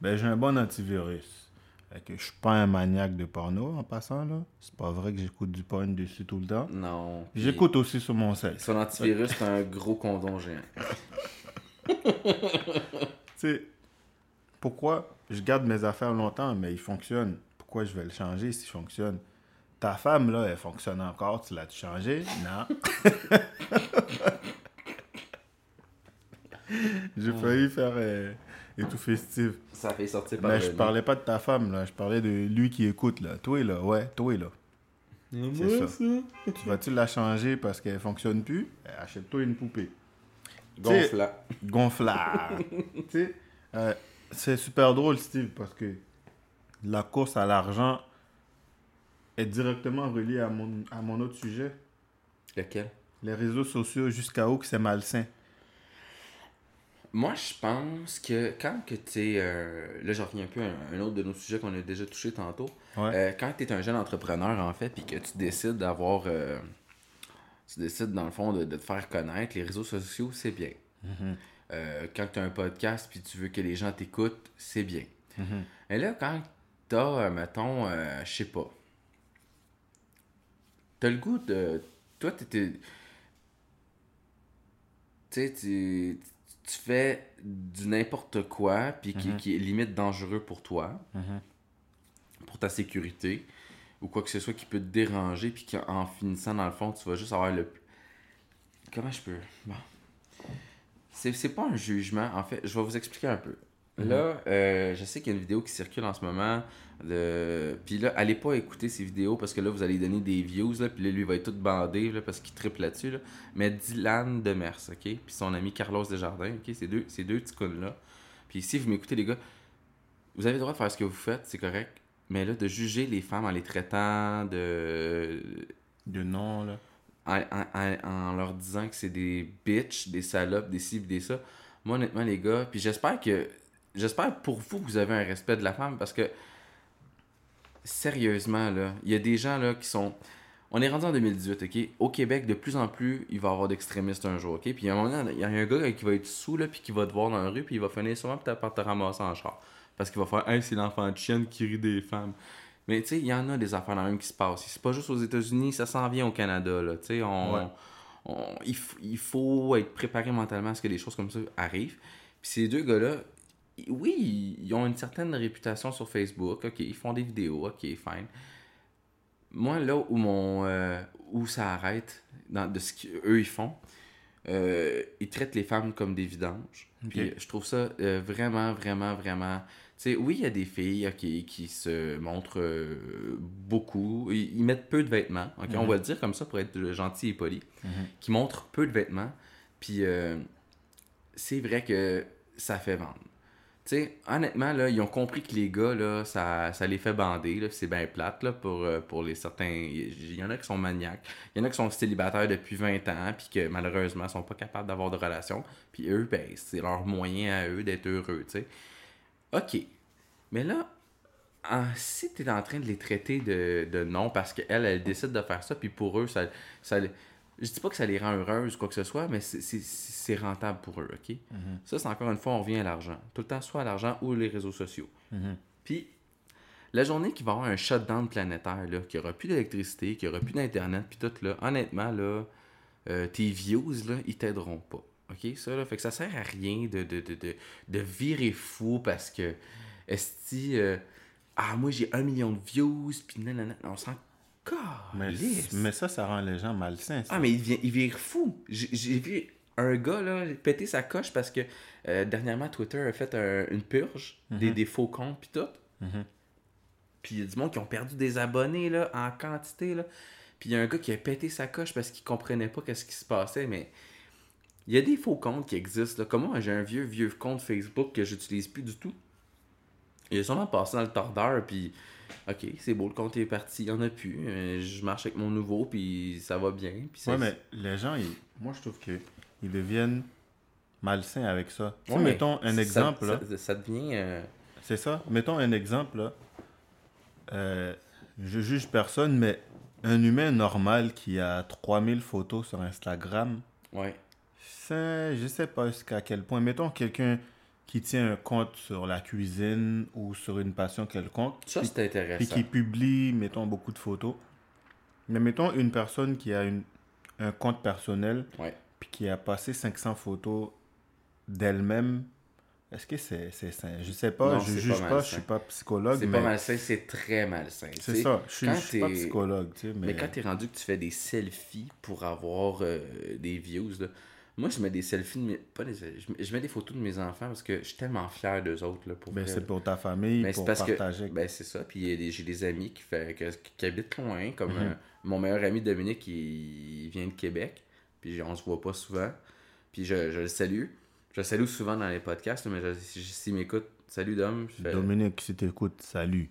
Ben j'ai un bon antivirus. Fait que je suis pas un maniaque de porno en passant là. C'est pas vrai que j'écoute du porn dessus tout le temps. Non. J'écoute aussi sur mon site. Son antivirus, c'est un gros condom géant. Tu sais, pourquoi je garde mes affaires longtemps, mais ils fonctionnent? Pourquoi je vais le changer s'il fonctionne? Ta femme, là, elle fonctionne encore, tu l'as-tu changé? Non. J'ai failli faire euh, et tout festif. Ça fait sortir par Mais je parlais pas de ta femme, là. Je parlais de lui qui écoute, là. Toi, là, ouais, toi, là. C'est ça. Tu vas-tu la changer parce qu'elle fonctionne plus? Eh, Achète-toi une poupée. Tu sais, euh, c'est super drôle, Steve, parce que la course à l'argent est directement reliée à mon, à mon autre sujet. Lequel? Les réseaux sociaux, jusqu'à où que c'est malsain. Moi, je pense que quand que tu es. euh, là, j'en reviens un peu à un, un autre de nos sujets qu'on a déjà touché tantôt. Ouais. Euh, quand tu es un jeune entrepreneur, en fait, puis que tu décides d'avoir. euh, tu décides, dans le fond, de, de te faire connaître, les réseaux sociaux, c'est bien. Mhm. Quand tu as un podcast, puis tu veux que les gens t'écoutent, c'est bien. Mhm. Et là, quand tu as, mettons, euh, je sais pas. Tu as le goût de. Toi, tu Tu sais, tu tu fais du n'importe quoi, puis qui, qui est limite dangereux pour toi, Mhm. pour ta sécurité, ou quoi que ce soit qui peut te déranger, puis qu'en finissant, dans le fond, tu vas juste avoir le. Comment je peux? Bon. C'est pas un jugement, en fait, je vais vous expliquer un peu. Là, euh, je sais qu'il y a une vidéo qui circule en ce moment. De... Puis là, allez pas écouter ces vidéos parce que là, vous allez donner des views. Là, puis là, lui, il va être tout bandé là, parce qu'il triple là-dessus. Là. Mais Dylan Demers, OK? Puis son ami Carlos Desjardins, OK? Ces deux, ces deux petits cons-là. Puis si vous m'écoutez, les gars, vous avez le droit de faire ce que vous faites, c'est correct. Mais là, de juger les femmes en les traitant de. De nom, là. En, en- en- en leur disant que c'est des bitches, des salopes, des ci, des ça. Moi, honnêtement, les gars, puis j'espère que. J'espère pour vous que vous avez un respect de la femme parce que. Sérieusement, là, il y a des gens là qui sont. On est rendu en 2018, ok? Au Québec, de plus en plus, il va y avoir d'extrémistes un jour, ok? Puis à un moment donné, il y a un gars qui va être sous, là, puis qui va te voir dans la rue, puis il va finir sûrement peut-être par te ramasser en char. Parce qu'il va faire, hey, c'est l'enfant de chienne qui rit des femmes. Mais tu sais, il y en a des affaires dans même qui se passent. C'est pas juste aux États-Unis, ça s'en vient au Canada, là. Tu sais, on. Ouais. on- il, faut être préparé mentalement à ce que des choses comme ça arrivent. Puis ces deux gars-là, oui, ils ont une certaine réputation sur Facebook. Ok, ils font des vidéos. Ok, fine. Moi, là où mon euh, où ça arrête dans, de ce qu'eux ils font, euh, ils traitent les femmes comme des vidanges. Puis je trouve ça euh, vraiment, vraiment, vraiment. Tu sais, oui, il y a des filles qui se montrent euh, beaucoup. Ils, ils mettent peu de vêtements. On Mhm. va le dire comme ça pour être gentil et poli. Mhm. Qui montrent peu de vêtements. Puis c'est vrai que ça fait vendre. Sais, honnêtement, là, ils ont compris que les gars, là, ça, les fait bander. C'est bien plate là, pour, euh, pour les certains. Il y en a qui sont maniaques. Il y en a qui sont célibataires depuis 20 ans, puis que malheureusement, sont pas capables d'avoir de relation. Puis eux, ben, c'est leur moyen à eux d'être heureux, sais. OK. Mais là, en- si tu es en train de les traiter de, de non parce qu'elle, elle décide de faire ça, puis pour eux, ça, ça. Je dis pas que ça les rend heureuses ou quoi que ce soit, mais c'est- rentable pour eux, OK? Mhm. Ça, c'est encore une fois, on revient à l'argent. Tout le temps, soit à l'argent ou les réseaux sociaux. Mhm. Puis, la journée qu'il va y avoir un shutdown planétaire, là, qu'il n'y aura plus d'électricité, qu'il n'y aura plus d'Internet, puis tout, là, honnêtement, là, euh, tes views, là, ils t'aideront pas. OK? Ça, là, fait que ça sert à rien de, de, de, de, de virer fou parce que, esti, euh, ah, moi, j'ai un million de views, puis nanana, on s'en Mais, mais ça, ça rend les gens malsains. ça. Ah, mais il, vient, il vire fou. J'ai vu un gars là, péter sa coche parce que euh, dernièrement, Twitter a fait un- une purge des, des faux comptes puis tout. Mhm. Puis il y a du monde qui ont perdu des abonnés là, en quantité. Là. Puis il y a un gars qui a pété sa coche parce qu'il comprenait pas qu'est-ce qui se passait. Mais il y a des faux comptes qui existent. Là. Comme moi, j'ai un vieux, vieux compte Facebook que j'utilise plus du tout. Il est sûrement passé dans le tordeur, puis ok, c'est beau, le compte est parti, il y en a plus. Euh, je marche avec mon nouveau, puis ça va bien. Puis ça- Ouais, mais les gens, ils- moi, je trouve que ils deviennent malsains avec ça. Tu sais, Ouais, mettons un ça- exemple, ça, là. ça, ça devient. euh, C'est ça. Mettons un exemple, là. Euh, je juge personne, mais un humain normal qui a 3000 photos sur Instagram, ouais. c'est, je sais pas jusqu'à quel point. Mettons quelqu'un qui tient un compte sur la cuisine ou sur une passion quelconque, Ça, c'est intéressant. puis qui publie, mettons, beaucoup de photos. Mais mettons une personne qui a une, un compte personnel, Ouais. puis qui a passé 500 photos d'elle-même. Est-ce que c'est c'est sain? Je sais pas, Non, je juge pas pas, je suis pas psychologue, C'est mais pas malsain, c'est très malsain. c'est ça. Je suis, je suis pas psychologue, tu sais, mais, Mais quand t'es rendu que tu fais des selfies pour avoir euh, des views, là, moi je mets des selfies de mes. Pas des, je, mets- je mets des photos de mes enfants parce que je suis tellement fier d'eux autres. Là, pour ben, c'est pour ta famille, pour parce que. partager. Ben, c'est ça. Puis des- j'ai des amis qui, fait, qui habitent loin, comme Mhm. euh, mon meilleur ami Dominique, il, il vient de Québec. Puis on se voit pas souvent. Puis je, je le salue. Je le salue souvent dans les podcasts, mais je- si- s'il m'écoute, salut Dom. Fais- Dominique, si t'écoutes, salut.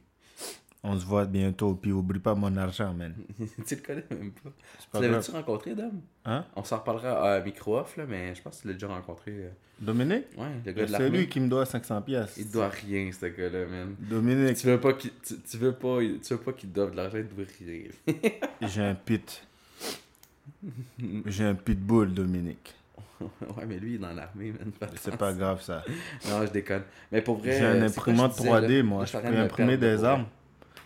On se voit bientôt, puis oublie pas mon argent, man. tu le connais même pas. C'est Tu l'avais-tu rencontré, Dom? Hein? On s'en reparlera à micro-off, là, mais je pense que tu l'as déjà rencontré. euh. Dominique? Ouais, le gars de C'est l'armée. lui qui me doit 500 pièces. Il te doit rien, ce gars-là, man. Dominique, Tu veux pas qu'il tu, tu veux pas, tu veux pas qu'il te doive de l'argent, il te doit rien. j'ai un pit. J'ai un pitbull, Dominique. ouais, mais lui, il est dans l'armée, man. C'est pas grave, ça. Non, je déconne. Mais pour vrai. J'ai un c'est imprimante je disais, là? 3D, moi. Je peux imprimer des armes.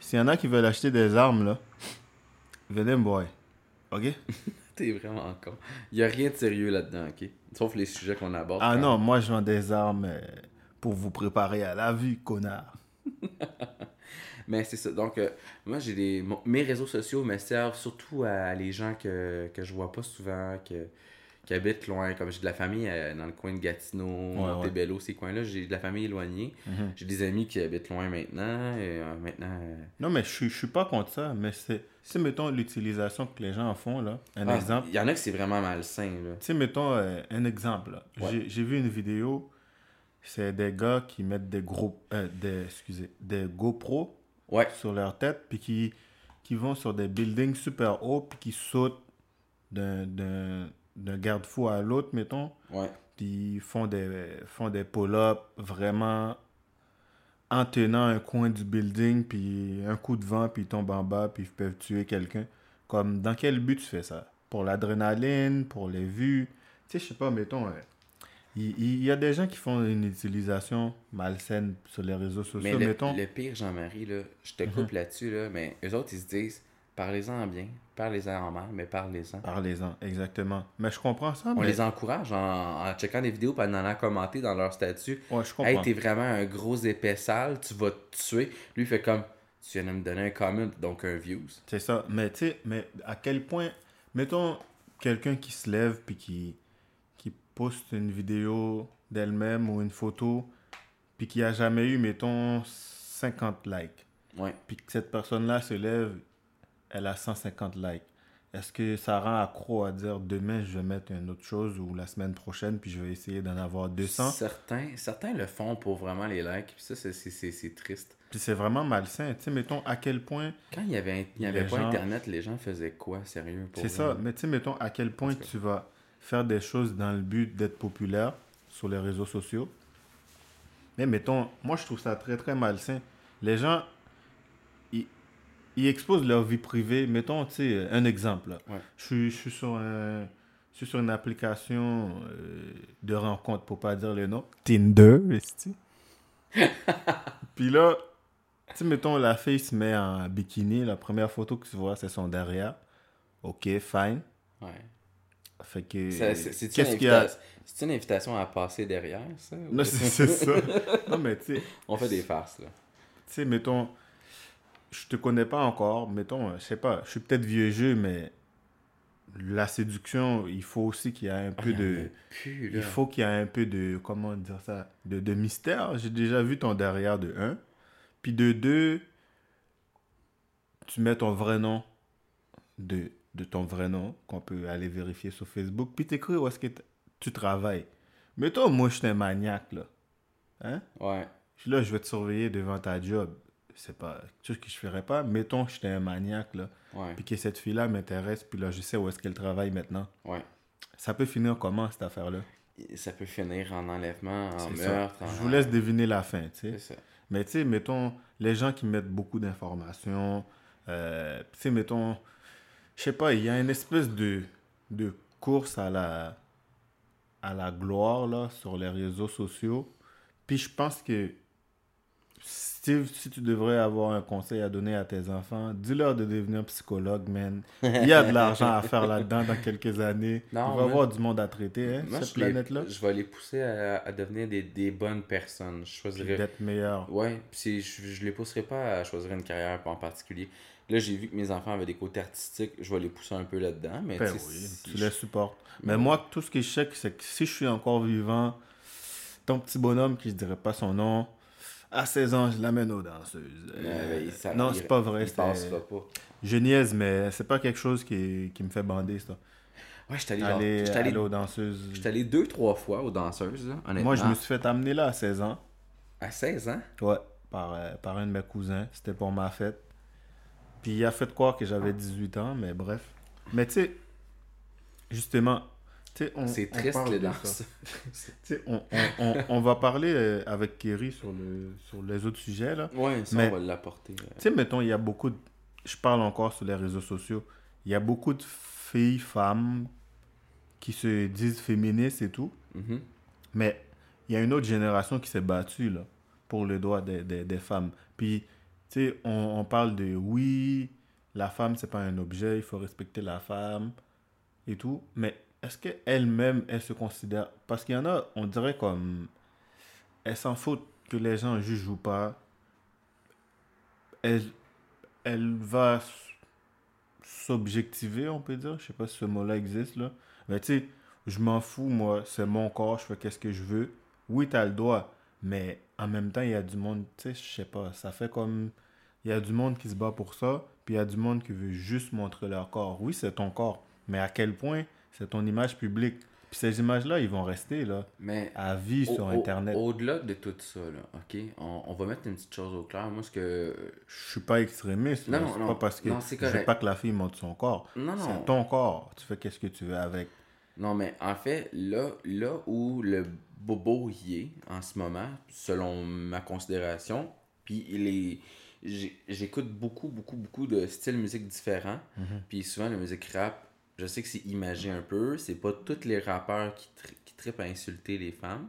S'il y en a qui veulent acheter des armes, là, venez me voir. OK? T'es vraiment con. Il y a rien de sérieux là-dedans, ok? Sauf les sujets qu'on aborde. Ah non, moi, je vends des armes euh, pour vous préparer à la vie, connard. Mais c'est ça. Donc, euh, moi, j'ai des. Mes réseaux sociaux me servent surtout à les gens que, que je vois pas souvent, que, qui habitent loin. Comme j'ai de la famille euh, dans le coin de Gatineau, ouais. Montebello, ces coins-là. J'ai de la famille éloignée. Mhm. J'ai des amis qui habitent loin maintenant. Et euh, maintenant. euh, Non, mais je suis- je suis pas contre ça, mais c'est, c'est mettons, l'utilisation que les gens en font, là. Un ah, exemple. Il y en a que c'est vraiment malsain, là. Tu sais, mettons euh, un exemple. Ouais. J'ai, vu une vidéo, c'est des gars qui mettent des gros, euh, des, excusez, des GoPro Ouais. sur leur tête, puis qui, qui vont sur des buildings super hauts, puis qui sautent d'un, d'un, garde-fou à l'autre, mettons, Ouais. puis font des, font des pull-ups vraiment en tenant un coin du building, puis un coup de vent, puis ils tombent en bas, puis ils peuvent tuer quelqu'un. Comme, dans quel but tu fais ça? Pour l'adrénaline, pour les vues? Tu sais, je sais pas, mettons, euh, il il y, a des gens qui font une utilisation malsaine sur les réseaux sociaux, Mais le, mettons. le pire, Jean-Marie, là, je te Mhm. coupe là-dessus, là, mais eux autres, ils se disent parlez-en en bien, parlez-en en mal, mais parlez-en. Parlez-en, exactement. Mais je comprends ça, On mais... les encourage en, en checkant des vidéos et en allant commenter dans leur statut. Ouais, je comprends. Hey, t'es vraiment un gros épais sale, tu vas te tuer. Lui, il fait comme tu viens de me donner un comment, donc un views. C'est ça. Mais tu sais, mais à quel point, mettons, quelqu'un qui se lève puis qui, qui poste une vidéo d'elle-même ou une photo, puis qui a jamais eu, mettons, 50 likes, Ouais. puis que cette personne-là se lève, elle a 150 likes. Est-ce que ça rend accro à dire demain je vais mettre une autre chose ou la semaine prochaine puis je vais essayer d'en avoir 200 Certains, certains le font pour vraiment les likes, puis ça, c'est- c'est c'est- c'est triste. Puis c'est vraiment malsain. Tu sais, mettons à quel point Quand il y avait, il y avait pas gens- Internet, les gens faisaient quoi, sérieux? C'est ça, mais tu sais, mettons à quel point tu vas faire des choses dans le but d'être populaire sur les réseaux sociaux. Mais mettons, moi je trouve ça très très malsain. Les gens, ils exposent leur vie privée. Mettons, tu sais, un exemple. Ouais. Je, suis, je, suis sur un, je suis sur une application euh, de rencontre, pour pas dire le nom. Tinder, esti. Puis là, tu sais, mettons, la fille se met en bikini. La première photo que tu vois, c'est son derrière. Ok, fine. Ouais. Fait que. C'est- C'est-tu Qu'est-ce une, a? invitation à passer derrière, ça? ou- Non, c'est c'est ça. Non, mais tu sais, On fait des farces, là. tu sais, mettons, je te connais pas encore, mettons, euh, je sais pas, je suis peut-être vieux jeu, mais la séduction, il faut aussi qu'il y ait un Ah, peu de. plus. Il faut qu'il y ait un peu de. Comment dire ça De, de mystère. J'ai déjà vu ton derrière de 1. Puis de 2, tu mets ton vrai nom de, de ton vrai nom, qu'on peut aller vérifier sur Facebook. Puis t'écris où est-ce que tu travailles. Mais toi, moi, je suis un maniaque, là. Hein? Ouais. Puis là, je vais te surveiller devant ta job. C'est pas chose que je ferais pas. Mettons que j'étais un maniaque, là. Ouais. Puis que cette fille-là m'intéresse, puis là, je sais où est-ce qu'elle travaille maintenant. Ouais. Ça peut finir comment, cette affaire-là? Et Ça peut finir en enlèvement, en ça. meurtre. en- Je vous laisse deviner la fin, tu sais. Mais tu sais, mettons, les gens qui mettent beaucoup d'informations, euh, tu sais, mettons, je sais pas, il y a une espèce de, de course à la, à la gloire, là, sur les réseaux sociaux. Puis je pense que Steve, si tu devrais avoir un conseil à donner à tes enfants, dis-leur de devenir psychologue, man. Il y a de l'argent à faire là-dedans dans quelques années. Non, Il va y avoir du monde à traiter, hein, Moi, cette planète-là. je vais les pousser à, à devenir des, des bonnes personnes. Je choisirais. d'être meilleur. Ouais, puis je, je les pousserai pas à choisir une carrière en particulier. Là, j'ai vu que mes enfants avaient des côtés artistiques, je vais les pousser un peu là-dedans. Mais Ben oui, tu les supportes. Mais moi, tout ce que je sais, c'est que si je suis encore vivant, ton petit bonhomme, qui je dirais pas son nom, à 16 ans, je l'amène aux danseuses. Euh, ça- non, c'est pas vrai. Pas. Je niaise, mais c'est pas quelque chose qui, qui me fait bander, ça. Ouais, j'étais allé, allé, aller aux danseuses. j'étais allé deux, trois fois aux danseuses, là, honnêtement. Moi, je me suis fait amener là à 16 ans. À 16 ans? Ouais, par, euh, par un de mes cousins. C'était pour ma fête. Puis il a fait croire que j'avais 18 ans, mais bref. Mais tu sais, justement. C'est on triste, parle les danses. on, on, on, on va parler euh, avec Kerry sur, le, sur les autres sujets, là. Ouais, ça, Mais- on va l'apporter. euh. Tu sais, mettons, il y a beaucoup de... Je parle encore sur les réseaux sociaux. Il y a beaucoup de filles, femmes, qui se disent féministes et tout. Mhm. Mais il y a une autre génération qui s'est battue, là, pour le droit des, des, des femmes. Puis, tu sais, on, on parle de oui, la femme, c'est pas un objet, il faut respecter la femme et tout. Mais est-ce qu'elle-même, elle se considère. Parce qu'il y en a, on dirait comme. Elle s'en fout que les gens jugent ou pas. Elle, elle va s'objectiver, on peut dire. Je sais pas si ce mot-là existe, là. Mais tu sais, je m'en fous, moi. C'est mon corps, je fais qu'est-ce que je veux. Oui, t'as le droit. Mais en même temps, il y a du monde, tu sais, je sais pas. Ça fait comme. Il y a du monde qui se bat pour ça, puis il y a du monde qui veut juste montrer leur corps. Oui, c'est ton corps. Mais à quel point c'est ton image publique? Puis ces images-là, ils vont rester, là, Mais à vie au- sur Internet. Au-delà de tout ça, là, ok, on, on va mettre une petite chose au clair. Moi, ce que. Je suis pas extrémiste. Non, là. non, c'est non. pas parce que Non, je veux pas que la fille montre son corps. Non, non. C'est ton corps. Tu fais qu'est-ce que tu veux avec. Non, mais en fait, là, là où le bobo y est en ce moment, selon ma considération, puis il est. J'écoute beaucoup, beaucoup, beaucoup de styles musique différents. Puis souvent, la musique rap, je sais que c'est imagé un peu. C'est pas tous les rappeurs qui, tri- qui trippent à insulter les femmes.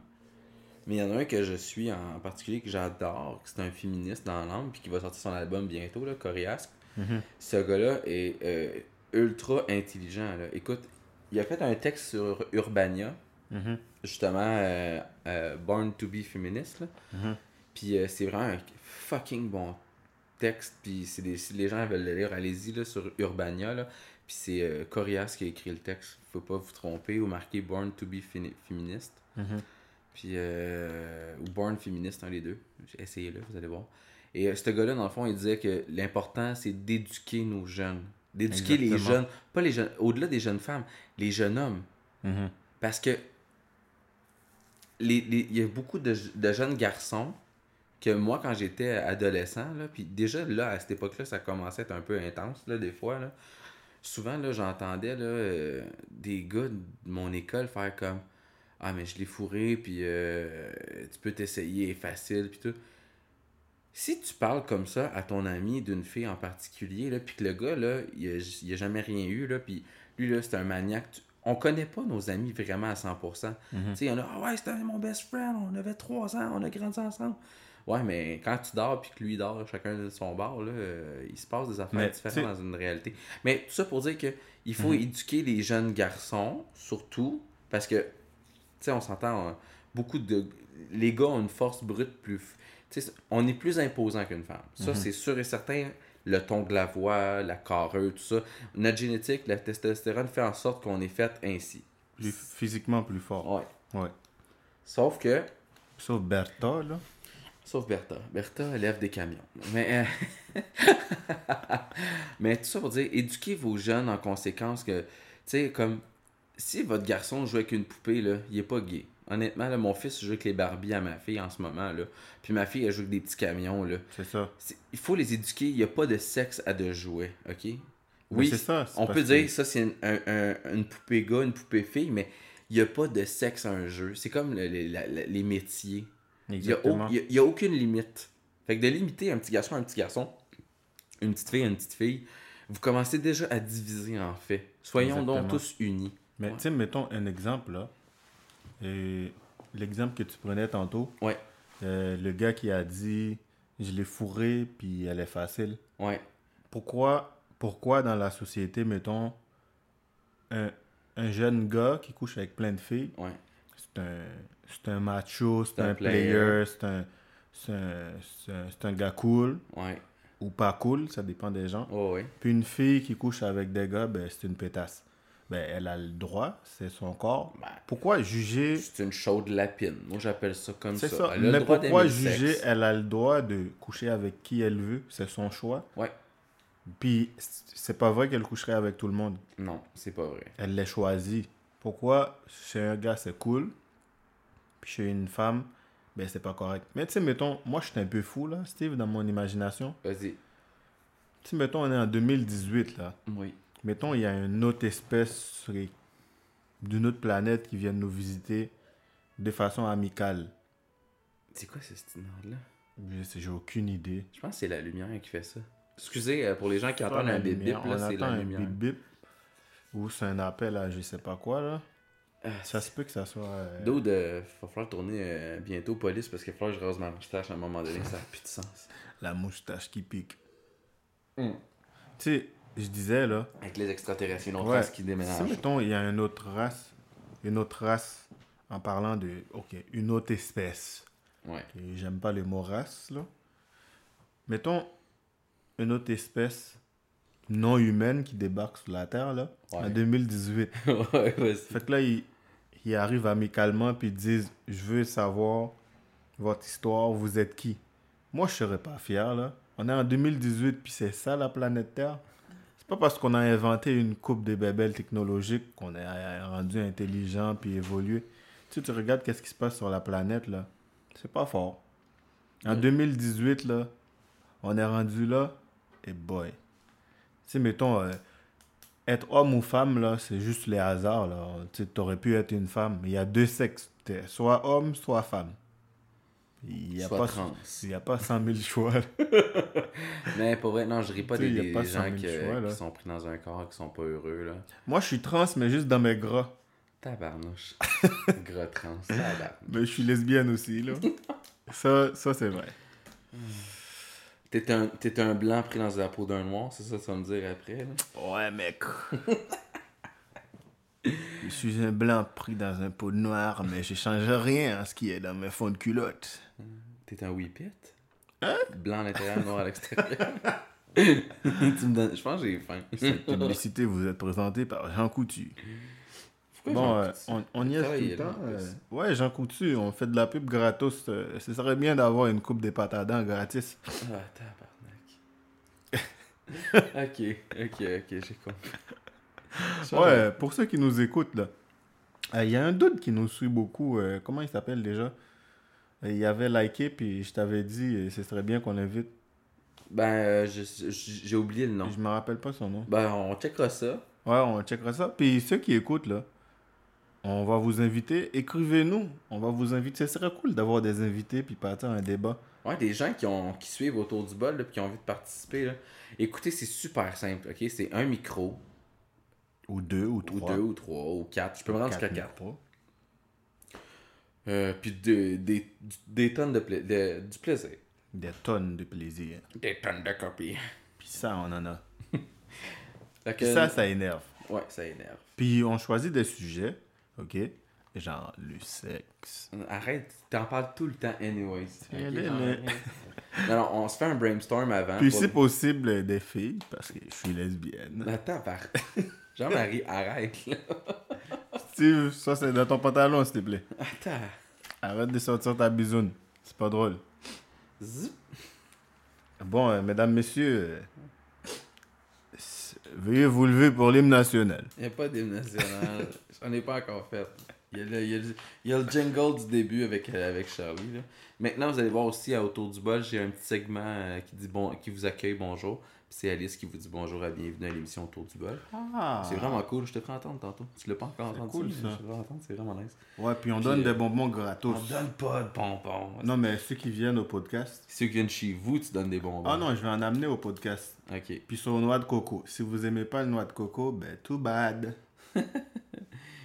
Mais il y en a un que je suis en particulier que j'adore, que c'est un féministe dans l'âme, puis qui va sortir son album bientôt, là, Coriasque. Ce gars-là est euh, ultra intelligent. Là. Écoute, il a fait un texte sur Urbania, justement, euh, euh, Born to be Feminist. là. Puis euh, c'est vraiment un fucking bon texte. Puis des, si les gens veulent le lire, allez-y sur Urbania. Là. Puis c'est euh, Corias qui a écrit le texte. Faut pas vous tromper ou marquer Born to be Feminist. Puis, euh, ou Born Feminist, un des deux. Essayez-le, vous allez voir. Et euh, ce gars-là, dans le fond, il disait que l'important, c'est d'éduquer nos jeunes. D'éduquer les jeunes. Pas les jeunes, au-delà des jeunes femmes, les jeunes hommes. Mhm. Parce que les- les- il y a beaucoup de, de jeunes garçons que moi, quand j'étais adolescent, là, puis déjà là, à cette époque-là, ça commençait à être un peu intense, là, des fois. Là. Souvent, là, j'entendais là, euh, des gars de mon école faire comme Ah, mais je l'ai fourré, puis euh, tu peux t'essayer, c'est facile, puis tout. Si tu parles comme ça à ton ami d'une fille en particulier, là, puis que le gars, là, il a, il a jamais rien eu, là, puis lui, là, c'est un maniaque. tu- On connaît pas nos amis vraiment à 100%. Tu sais, il y en a, ah ouais, c'était mon best friend, on avait 3 ans, on a grandi ensemble. Ouais, mais quand tu dors puis que lui dort chacun de son bord, là, euh, il se passe des affaires Mais, différentes dans une réalité. Mais tout ça pour dire que il faut éduquer les jeunes garçons, surtout, parce que, tu sais, on s'entend, hein, beaucoup de. Les gars ont une force brute plus. Tu sais, on est plus imposant qu'une femme. Ça, c'est sûr et certain. Le ton de la voix, la carrure, tout ça. Notre génétique, la testostérone fait en sorte qu'on est fait ainsi. Plus physiquement plus fort. Ouais. Ouais. Sauf que. Sauf Bertha, là. Sauf Bertha. Bertha elle lève des camions. Mais, euh, mais tout ça pour dire, éduquez vos jeunes en conséquence que, tu sais, comme, si votre garçon joue avec une poupée, là, il est pas gay. Honnêtement, là, mon fils joue avec les Barbies à ma fille en ce moment, là. Puis ma fille, elle joue avec des petits camions, là. C'est ça. Il faut les éduquer, il n'y a pas de sexe à de jouets, ok? Oui, c'est ça, on peut que- dire ça c'est une, un- un- une poupée gars, une poupée fille, mais il n'y a pas de sexe à un jeu. C'est comme le- le- la- la- les métiers. Il n'y a, aucune limite. Fait que de limiter un petit garçon à un petit garçon, une petite fille à une petite fille, vous commencez déjà à diviser en fait. Soyons donc tous unis. Mais Ouais. tu sais, mettons un exemple, là. Et l'exemple que tu prenais tantôt, Ouais, euh, le gars qui a dit Je l'ai fourré, puis elle est facile. ouais, Pourquoi, pourquoi dans la société, mettons, un, un jeune gars qui couche avec plein de filles, ouais. c'est un, c'est un macho, c'est un un, player. player, c'est un, un, un, gars cool Ouais, ou pas cool, ça dépend des gens. oh. Puis une fille qui couche avec des gars, ben, c'est une pétasse. ben, elle a le droit, c'est son corps. Ben, Pourquoi juger? C'est une chaude lapine. Moi, j'appelle ça comme ça. C'est ça. Elle a le Mais droit pourquoi juger sexe. Elle a le droit de coucher avec qui elle veut, c'est son choix. Ouais. Puis c'est pas vrai qu'elle coucherait avec tout le monde. Non, c'est pas vrai. Elle l'a choisi. Pourquoi? Chez un gars c'est cool, puis chez une femme, ben c'est pas correct. Mais tu sais, mettons, moi je suis un peu fou là, Steve, dans mon imagination. Vas-y. Tu sais, mettons, on est en 2018 là. Oui. Mettons, il y a une autre espèce d'une autre planète qui vient nous visiter de façon amicale. C'est quoi ce style là J'ai aucune idée. Je pense que c'est la lumière qui fait ça. Excusez euh, pour les gens qui entendent un bip bip, là, c'est la un lumière. bip bip. Ou c'est un appel à je sais pas quoi là. Ça se peut que ça soit. euh, Dude, euh, va falloir tourner euh, bientôt police parce qu'il va falloir que je rase ma moustache à un moment donné, ça n'a plus de sens. la moustache qui pique. Hmm. Tu sais, je disais là. Avec les extraterrestres, une autre Ouais. race qui Si déménage. mettons, il y a une autre race. Une autre race. En parlant de. Ok, une autre espèce. Ouais. Et J'aime pas le mot race là. Mettons une autre espèce non humaine qui débarque sur la Terre là. En Ouais. 2018. ouais, vas-y. Fait que là, ils, ils arrivent amicalement puis disent Je veux savoir votre histoire, vous êtes qui? Moi, je serais pas fier, là. On est en 2018 puis c'est ça la planète Terre. C'est pas parce qu'on a inventé une coupe de bébelles technologiques qu'on est euh, rendu intelligent puis évolué. Tu sais, tu regardes qu'est-ce qui se passe sur la planète, là. C'est pas fort. En Ouais. 2018, là, on est rendu là, et boy. Tu sais, mettons, euh, être homme ou femme, là, c'est juste les hasards, là. Tu sais, t'aurais pu être une femme. Il y a deux sexes. T'es soit homme, soit femme. Il y a pas, trans. Il y a pas 100 000 choix. Mais pour vrai, non, je ris pas des, pas gens 100 000 qui, choix, là. qui sont pris dans un corps, qui sont pas heureux, là. Moi, je suis trans, mais juste dans mes gras. Tabarnouche. Gros trans. Tabarnouche. Mais je suis lesbienne aussi, là. ça, ça c'est vrai. T'es un, t'es un blanc pris dans la peau d'un noir, c'est ça que tu vas me dire après, là? Ouais, mec. je suis un blanc pris dans un pot noir, mais je change rien à ce qui est dans mes fonds de culotte. T'es un whippet? Hein? Blanc à l'intérieur, noir à l'extérieur. tu me donnes... Je pense que j'ai faim. Cette publicité vous est présentée par Jean Coutu. Bon, euh, on, on y est tout le temps. euh, ouais, Jean Coutu, on fait de la pub gratos. euh, ce serait bien d'avoir une coupe de pâtes à dents gratis. Ah, tabarnak. ok, ok, ok, j'ai compris. Ça, Ouais, pour ceux qui nous écoutent, là, euh, il y a un doute qui nous suit beaucoup. comment il s'appelle déjà? Il avait liké, puis je t'avais dit, ce serait bien qu'on l'invite. Ben, j'ai oublié le nom. Je me rappelle pas son nom. Ben, on checkera ça. Ouais, on checkera ça. Puis ceux qui écoutent, là, on va vous inviter. Écrivez-nous. On va vous inviter. Ce serait cool d'avoir des invités, puis partir un débat. Ouais, des gens qui, ont, qui suivent autour du bol, là, puis qui ont envie de participer. Là. Écoutez, c'est super simple, ok? C'est un micro, Ou deux, ou ou trois. deux, ou trois, ou quatre. Je peux me rendre jusqu'à quatre. Euh, puis de- des, des tonnes de, pla- de- du plaisir. Des tonnes de plaisir. Des tonnes de copies. Puis ça, on en a. Puis ça, ça énerve. Ouais, ça énerve. Puis on choisit des sujets, ok? Genre le sexe. Arrête, t'en parles tout le temps, anyways. Elle Ok, est genre, là. rien. non, non, on se fait un brainstorm avant. Puis si possible, des filles, parce que je suis lesbienne. Attends, par... Jean-Marie, arrête, là. Steve, ça c'est dans ton pantalon, s'il te plaît. Attends. Arrête de sortir ta bisoune. C'est pas drôle. Zip. Bon, euh, mesdames, messieurs, euh, veuillez vous lever pour l'hymne national. Il n'y a pas d'hymne national. J'en ai pas encore fait. Il y, a le, y a le, y a le jingle du début avec, euh, avec Charlie. Maintenant, vous allez voir aussi à Autour du bol, j'ai un petit segment euh, qui, dit bon, qui vous accueille bonjour. C'est Alice qui vous dit bonjour à bienvenue à l'émission Autour du bol. Ah. C'est vraiment cool, je te ferai entendre tantôt. Tu l'as pas encore C'est entendu cool, ça. Je te ferai entendre, c'est vraiment nice. Ouais, puis on Puis, donne euh, des bonbons gratos. On donne pas de bonbons. Non, mais ceux qui viennent au podcast. Ceux qui viennent chez vous, tu donnes des bonbons. Ah non, je vais en amener au podcast. Ok. Puis sur noix de coco. Si vous aimez pas le noix de coco, ben too bad.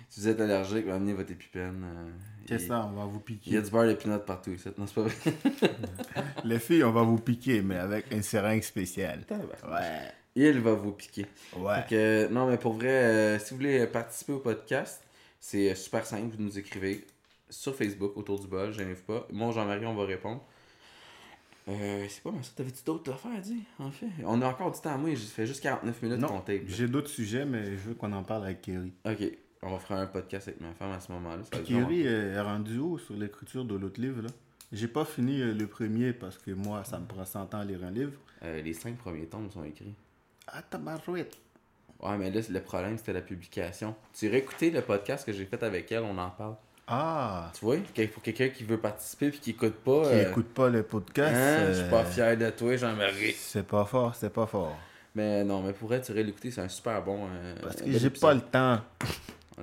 Si vous êtes allergique, amenez votre épipène. euh, C'est il- ça, on va vous Il y piquer. a du beurre d'épinot partout ici. Non, c'est pas vrai. Les filles, on va vous piquer, mais avec un seringue spécial. Tabarnak. Ouais. Il va vous piquer. Ouais. Non, mais pour vrai, euh, si vous voulez participer au podcast, c'est euh, super simple. Vous nous écrivez sur Facebook autour du bol, je pas. Moi, Jean-Marie, on va répondre. Euh, c'est pas mal ça. T'avais-tu d'autres affaires à dire, en fait? On a encore du temps à moi, j'ai fait juste 49 minutes Non, tape. là. j'ai d'autres sujets, mais je veux qu'on en parle avec Kerry. Ok, on va faire un podcast avec ma femme à ce moment-là. euh, est rendu haut sur l'écriture de l'autre livre, là? J'ai pas fini euh, le premier parce que moi, ça me prend 100 ans à lire un livre. Euh, les cinq premiers tomes sont écrits. Ah, tabarouette. Ouais, mais là, le problème, c'était la publication. Tu écouter le podcast que j'ai fait avec elle, on en parle. Ah, Tu vois, pour quelqu'un qui veut participer puis qui écoute pas. qui euh, écoute pas le podcast. hein, Je suis euh, pas fier de toi, Jean-Marie. C'est pas fort, c'est pas fort. Mais non, mais pour être, tu l'écouter, c'est un super bon. euh, Parce que j'ai pas le temps.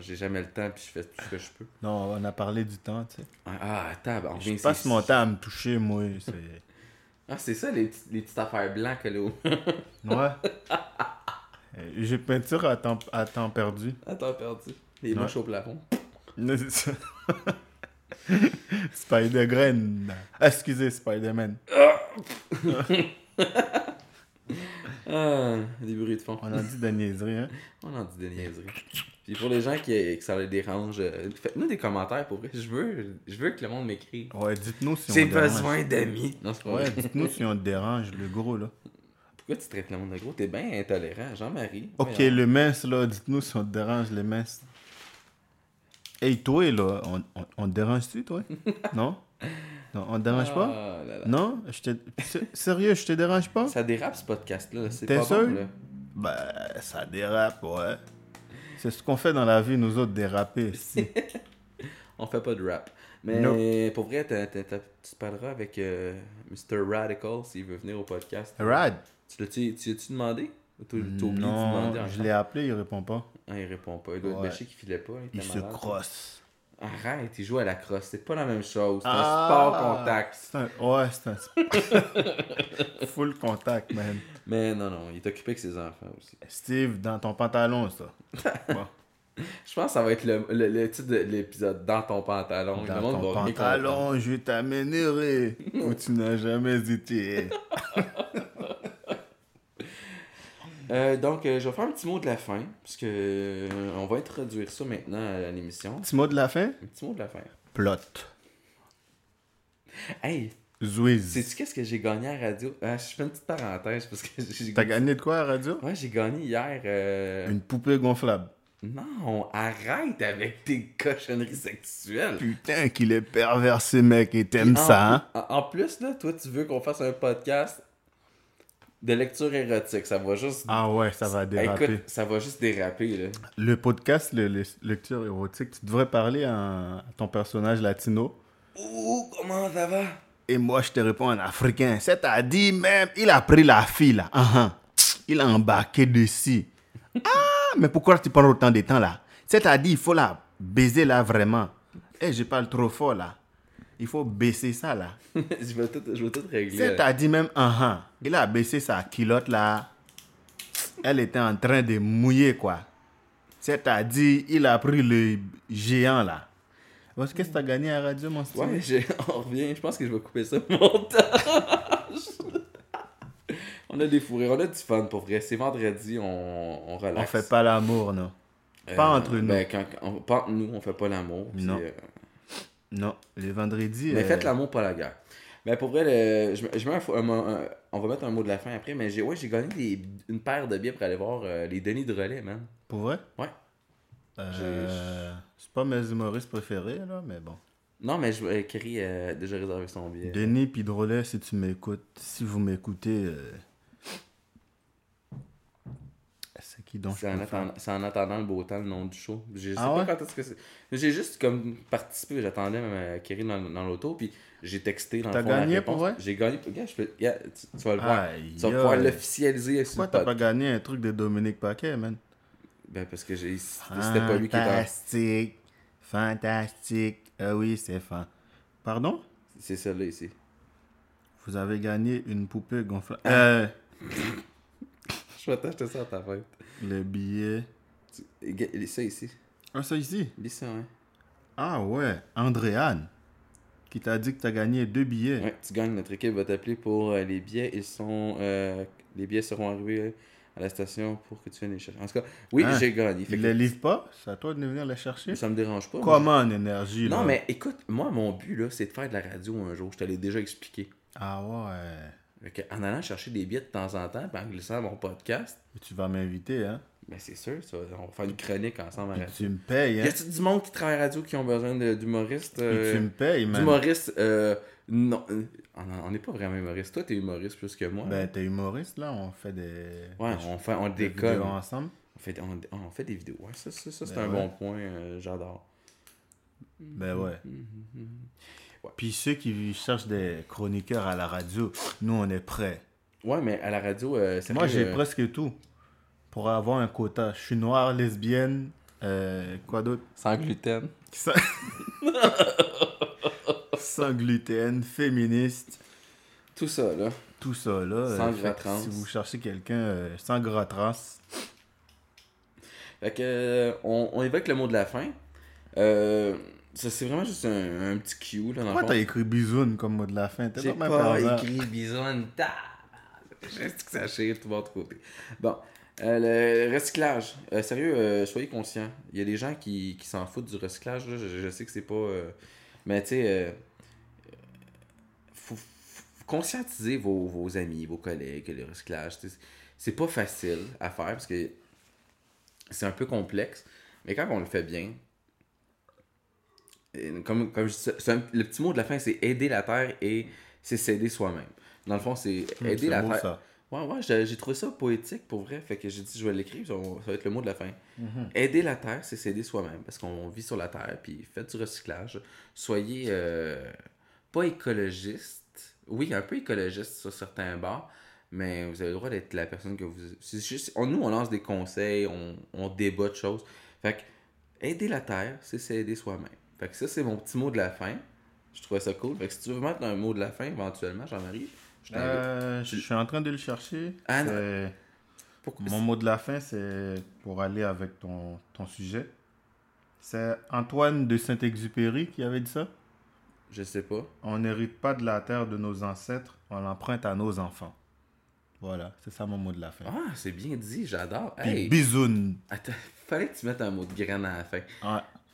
J'ai jamais le temps puis je fais tout ce que je peux. Non, on a parlé du temps, tu sais. Ah, attends, ben, on Je passe mon temps à me toucher, moi. C'est... Ah, c'est ça, les, petites- les petites affaires blancs là. Ouais. Euh, J'ai peinture à temps, à temps perdu. Attends, perdu. Les Ouais. mouches au plafond. C'est ça. Spider-Gren. Excusez, Spider-Man. Ah, des bruits de fond. On a dit de niaiserie, hein? On en dit des niaiseries. Puis pour les gens qui, que ça les dérange, euh, faites-nous des commentaires pour vrai. Je veux, je veux que le monde m'écrive. Ouais, dites-nous si on J'ai besoin d'amis. Non, c'est pas Ouais, vrai. dites-nous si on te dérange, le gros, là. Pourquoi tu traites le monde de gros? T'es bien intolérant, Jean-Marie. Ok, Voyons. le mince, là, dites-nous si on te dérange, les minces. Hey, toi, là, on, on, on te dérange-tu, toi? non? Non, on te dérange pas? Ah là là. Non? Je te... Sérieux, je te dérange pas? Ça dérape ce podcast-là. C'est T'es pas sûr? bon, là. Ben, ça dérape, ouais. C'est ce qu'on fait dans la vie, nous autres, déraper. On fait pas de rap. Mais pour vrai, t'as- t'as- t'as- tu te parleras avec euh, Mr. Radical s'il veut venir au podcast. Rad? Tu l'as-tu tu l'as-tu demandé? T'as de Non, demander je l'ai appelé, il répond pas. Ah, il répond pas. Il doit être Ouais. bêché qu'il filait pas. Il, se malade. crosse. Arrête, il joue à la crosse. C'est pas la même chose. C'est Ah! un sport contact. Un... Ouais, c'est un... Full contact, man. Mais non, non, il est occupé avec ses enfants aussi. Steve, dans ton pantalon, ça. Bon. Je pense que ça va être le, le- le titre de l'épisode Dans ton pantalon. Dans ton pantalon, je vais où tu n'as jamais été. Euh, donc, euh, je vais faire un petit mot de la fin. Parce que euh, on va introduire ça maintenant à l'émission. Petit mot de la fin? Un petit mot de la fin. Plot. Hey, Zwiz. sais-tu qu'est-ce que j'ai gagné à la radio? Ah, je fais une petite parenthèse parce que j'ai T'as gagné de quoi à la radio? Ouais, j'ai gagné hier. Une poupée gonflable. Non, arrête avec tes cochonneries sexuelles. Putain, qu'il est perversé, mec, et t'aimes ça, hein? En, en plus, là, toi, tu veux qu'on fasse un podcast de lecture érotique. Ça va juste. Ah ouais, ça va déraper. Écoute, ça va juste déraper, là. Le podcast, le, le- lecture érotique, tu devrais parler à, ton personnage latino. Ouh, comment ça va? Et moi, je te réponds en africain. C'est-à-dire, même, il a pris la fille, là. Ah. Il a embarqué dessus. Ah, mais pourquoi tu prends autant de temps, là? C'est-à-dire, il faut la baiser, là, vraiment. Eh, je parle trop fort, là. Il faut baisser ça, là. je, vais tout, je vais tout régler. C'est-à-dire, même, ah, ah. Il a baissé sa culotte, là. Elle était en train de mouiller, quoi. C'est-à-dire, il a pris le géant, là. Qu'est-ce que tu as gagné à la radio, mon style? Ouais, j'ai- on revient. Je pense que je vais couper ça montage. on a des fourrés, on a du fun pour vrai. C'est vendredi, on, on On relaxe. fait pas l'amour, non. pas entre nous. Ben, quand, on, pas entre nous, on fait pas l'amour. Non. euh, Non, les vendredis. Mais euh, faites l'amour, pas la guerre. Mais pour vrai, le- je, je mets un, un on va mettre un mot de la fin après, mais j'ai ouais, j'ai gagné des- une paire de billets pour aller voir euh, les Denis de relais, man. Pour vrai? Ouais. Euh, C'est pas mes humoristes préférés, là, mais bon. Non, mais je euh, Kerry a déjà réservé son billet. Denis Pidrolet, si tu m'écoutes, si vous m'écoutez, euh, c'est qui C'est en, attendant, c'est en attendant le beau temps, le nom du show. Je sais Ah pas ouais? quand est-ce que c'est. J'ai juste comme participé, j'attendais même euh, Kerry dans, dans l'auto, puis j'ai texté dans T'as le fond gagné pour vrai? J'ai gagné. Je peux- tu, tu vas le voir. Aïe, tu vas pouvoir l'officialiser sur Pourquoi t'as pas gagné un truc de Dominique Paquet, man? Ben, parce que j'ai- c'était pas lui qui était. Fantastique, fantastique. Ah oui, c'est fin. Pardon? C'est ça là ici. Vous avez gagné une poupée gonflable. Ah. Euh, Je vais t'acheter ça à ta fête. Le billet. Tu- ça ici. Ah, ça ici? Lis ça, ouais. Ah ouais, Andréane, qui t'a dit que t'as gagné deux billets. Ouais, tu gagnes, notre équipe va t'appeler pour euh, les billets. Ils sont. euh, les billets seront arrivés à la station pour que tu viennes les chercher. En tout cas, oui, Hein? j'ai gagné. Fait Ils que- les livrent pas? C'est à toi de venir les chercher? ça me dérange pas. Comment en énergie, là? Non, mais écoute, moi, mon but, là, c'est de faire de la radio un jour. Je te l'ai déjà expliqué. Ah ouais. En allant chercher des billets de temps en temps, puis en glissant mon podcast, Tu vas m'inviter, hein? ben c'est sûr, ça, on va faire une chronique ensemble à radio. tu me payes, Y hein? a-t-il du monde qui travaille à radio qui ont besoin d'humoristes Puis euh, tu me payes, man. D'humoristes, euh, non. euh, on- n'est pas vraiment humoriste. Toi, t'es humoriste plus que moi. Ben, t'es humoriste, là? On fait des... ouais, des- on fait, on des vidéos ensemble. On fait, on, on fait des vidéos. Ouais, ça, ça, ça, c'est Ben un ouais. bon point. euh, J'adore. Ben ouais. Puis ceux qui cherchent des chroniqueurs à la radio, nous, on est prêts. Ouais, mais à la radio, euh, sérieux, Moi, j'ai euh, presque tout pour avoir un quota. Je suis noire, lesbienne, euh, quoi d'autre? Sans gluten. Sans... Sans gluten, féministe, Tout ça, là. tout ça là. Sans Euh, gras fait que trans. Si vous cherchez quelqu'un euh, sans gras trans, Fait que, euh, on, on évoque le mot de la fin. Euh, ça, c'est vraiment juste un, un petit cue, là, dans pourquoi t'as écrit bisoune comme mot de la fin? J'ai pas pas écrit bisonne. Je sais que ça chire tout votre côté. Bon. Euh, le recyclage. Euh, sérieux, euh, soyez conscients. Il y a des gens qui, qui s'en foutent du recyclage. là. Je, je sais que c'est pas. Mais tu sais, faut, faut conscientiser vos, vos amis, vos collègues que le recyclage, c'est pas facile à faire parce que c'est un peu complexe. Mais quand on le fait bien, comme, comme je dis, un- le petit mot de la fin, c'est aider la terre et c'est s'aider soi-même. Dans le fond, c'est Hum, aider la beau, terre. ça. Ouais, ouais, j'ai trouvé ça poétique pour vrai. Fait que j'ai dit, je vais l'écrire, ça va être le mot de la fin. Mhm. Aider la terre, c'est s'aider soi-même. Parce qu'on vit sur la terre, puis faites du recyclage. Soyez euh, pas écologiste. Oui, un peu écologiste sur certains bords, mais vous avez le droit d'être la personne que vous. c'est juste- on- nous, on lance des conseils, on, on débat de choses. Fait que aider la terre, c'est s'aider soi-même. Fait que ça, c'est mon petit mot de la fin. Je trouvais ça cool. Fait que si tu veux mettre un mot de la fin éventuellement, Jean-Marie, je t'invite. Euh, je suis en train de le chercher. Ah, non. Pourquoi Mon mot de la fin, c'est pour aller avec ton, ton sujet. C'est Antoine de Saint-Exupéry qui avait dit ça? Je sais pas. On n'hérite pas de la terre de nos ancêtres, on l'emprunte à nos enfants. Voilà, c'est ça mon mot de la fin. Ah, c'est bien dit, j'adore. Hey, bisoun. attends, fallait que tu mettes un mot de graine à la fin.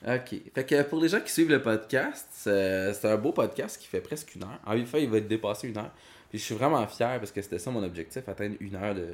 Ok. Fait que pour les gens qui suivent le podcast, c'est un beau podcast qui fait presque une heure. En fait, il va dépasser une heure. Puis je suis vraiment fier parce que c'était ça mon objectif, atteindre une heure de,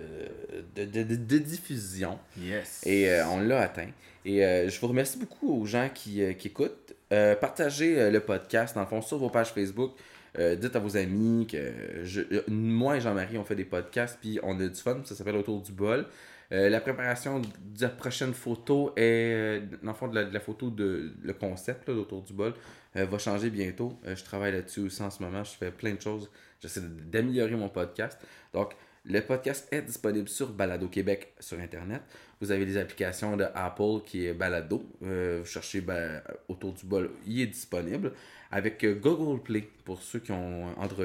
de, de, de- de diffusion. Yes. Et euh, on l'a atteint. Et euh, je vous remercie beaucoup aux gens qui, euh, qui écoutent. Partagez le podcast, dans le fond, sur vos pages Facebook. Dites à vos amis que je- moi et Jean-Marie, on fait des podcasts, puis on a du fun. Ça s'appelle Autour du bol. Euh, la préparation de la prochaine photo est, euh, dans le fond, de la, de la photo de le concept là, d'Autour du bol euh, va changer bientôt. Euh, je travaille là-dessus aussi en ce moment. Je fais plein de choses. J'essaie d'améliorer mon podcast. Donc, le podcast est disponible sur Balado Québec sur Internet. Vous avez les applications de Apple qui est Balado. Vous cherchez ben, autour du bol, il est disponible. Avec Google Play, pour ceux qui ont Android.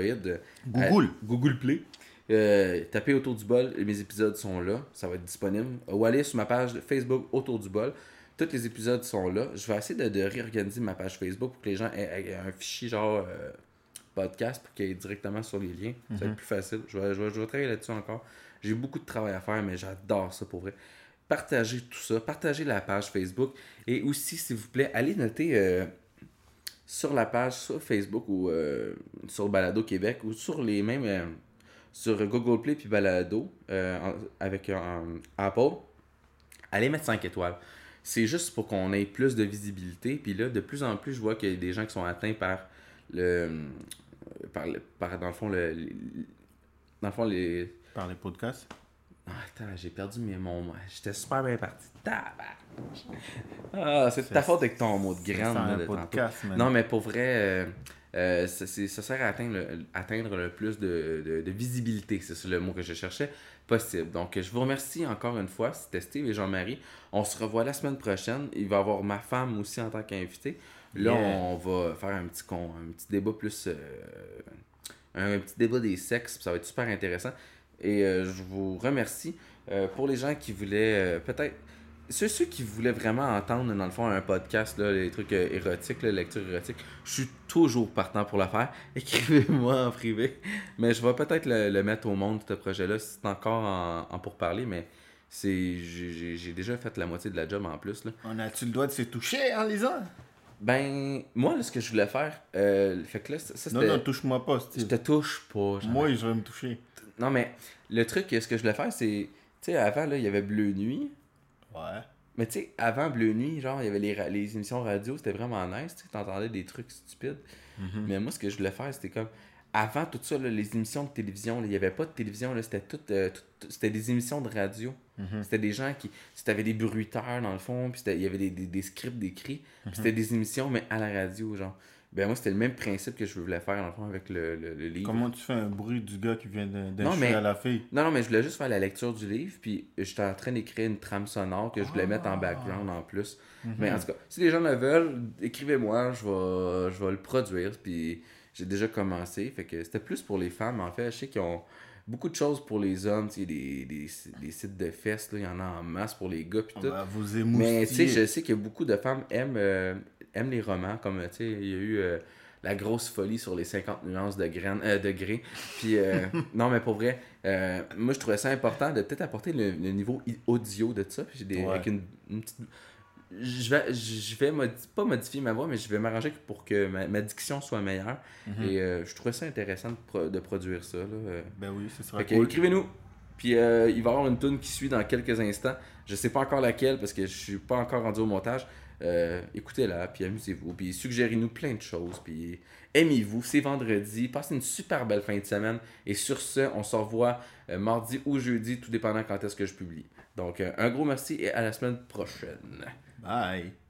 Google. Google Play. Euh, tapez autour du bol, mes épisodes sont là, ça va être disponible. Ou allez sur ma page Facebook autour du bol. Tous les épisodes sont là. Je vais essayer de, de réorganiser ma page Facebook pour que les gens aient, aient un fichier genre euh, podcast pour qu'ils aient directement sur les liens. Ça va être plus facile. Je vais, je vais- je vais travailler là-dessus encore. J'ai beaucoup de travail à faire, mais j'adore ça pour vrai. Partagez tout ça. Partagez la page Facebook. Et aussi, s'il vous plaît, allez noter euh, sur la page sur Facebook ou euh, sur Balado Québec ou sur les mêmes. Euh, sur Google Play puis Balado euh, avec un Apple. Allez mettre 5 étoiles. C'est juste pour qu'on ait plus de visibilité. Puis là, de plus en plus, je vois qu'il y a des gens qui sont atteints par le. Par, le- par dans le fond, le, les- dans le fond, les. Par les podcasts. Ah, attends, j'ai perdu mes mots. moi. J'étais super bien parti. Ah, c'est ta faute avec ton mot de un de podcast. Non, mais pour vrai, euh, euh, ça, sert à atteindre le, atteindre le plus de, de- de visibilité, c'est le mot que je cherchais, possible. Donc, je vous remercie encore une fois. C'était Steve et Jean-Marie. On se revoit la semaine prochaine. Il va y avoir ma femme aussi en tant qu'invitée. Là, Yeah. on va faire un petit, con, un petit débat plus. euh, un petit débat des sexes. Ça va être super intéressant. Et euh, je vous remercie. Euh, pour les gens qui voulaient euh, peut-être. Ceux, ceux qui voulaient vraiment entendre, dans le fond, un podcast, là, les trucs euh, érotiques, la lecture érotique, je suis toujours partant pour le faire. Écrivez-moi en privé. Mais je vais peut-être le, le mettre au monde, ce projet-là. C'est encore en, en pourparler, mais c'est j'ai déjà fait la moitié de la job en plus. Là. On a-tu le droit de se toucher en lisant? Ben, moi, là, ce que je voulais faire, euh, fait que là, ça, Non, non, touche-moi pas, je te touche pas. genre. Moi, je vais me toucher. Non, mais le truc, ce que je voulais faire, c'est. Tu sais, avant, là, il y avait Bleu Nuit. Ouais. Mais tu sais, avant Bleu Nuit, genre, il y avait les, les émissions radio, c'était vraiment nice, tu sais, t'entendais des trucs stupides. Mhm. Mais moi, ce que je voulais faire, c'était comme. Avant tout ça, là, les émissions de télévision, il n'y avait pas de télévision, là, c'était tout, euh, tout- c'était des émissions de radio. Mhm. C'était des gens qui. Tu avais des bruiteurs dans le fond, puis il y avait des, des, des scripts d'écrits, Mhm. c'était des émissions, mais à la radio, genre. Ben moi, c'était le même principe que je voulais faire, dans le fond, avec le, le, le livre. Comment tu fais un bruit du gars qui vient mais- à la fille? Non, non, mais je voulais juste faire la lecture du livre, puis j'étais en train d'écrire une trame sonore que je voulais mettre en background en plus. Mais en tout cas, si les gens le veulent, écrivez-moi, je vais, je vais le produire, puis j'ai déjà commencé. Fait que c'était plus pour les femmes, en fait. Je sais qu'ils ont beaucoup de choses pour les hommes, tu sais, des, des, des sites de fesses, là, il y en a en masse pour les gars, puis On tout. va vous Mais tu sais, je sais que beaucoup de femmes aiment, euh, aiment les romans, comme tu sais, il y a eu euh, La grosse folie sur les 50 nuances de, graines, euh, de. Puis, euh, non, mais pour vrai, euh, moi je trouvais ça important de peut-être apporter le, le niveau audio de ça. Puis j'ai des, Ouais. avec une, une petite. Je vais, je vais pas modifier ma voix, mais je vais m'arranger pour que ma, ma diction soit meilleure. Mhm. Et euh, je trouvais ça intéressant de, pro- de produire ça. Là. Ben oui, ce sera cool. écrivez-nous. Puis euh, il va y avoir une tune qui suit dans quelques instants. Je sais pas encore laquelle parce que je suis pas encore rendu au montage. Euh, Écoutez-la, puis amusez-vous. Puis suggérez-nous plein de choses. Puis aimez-vous. C'est vendredi. Passez une super belle fin de semaine. Et sur ce, on se revoit euh, mardi ou jeudi, tout dépendant quand est-ce que je publie. Donc euh, un gros merci et à la semaine prochaine. Bye.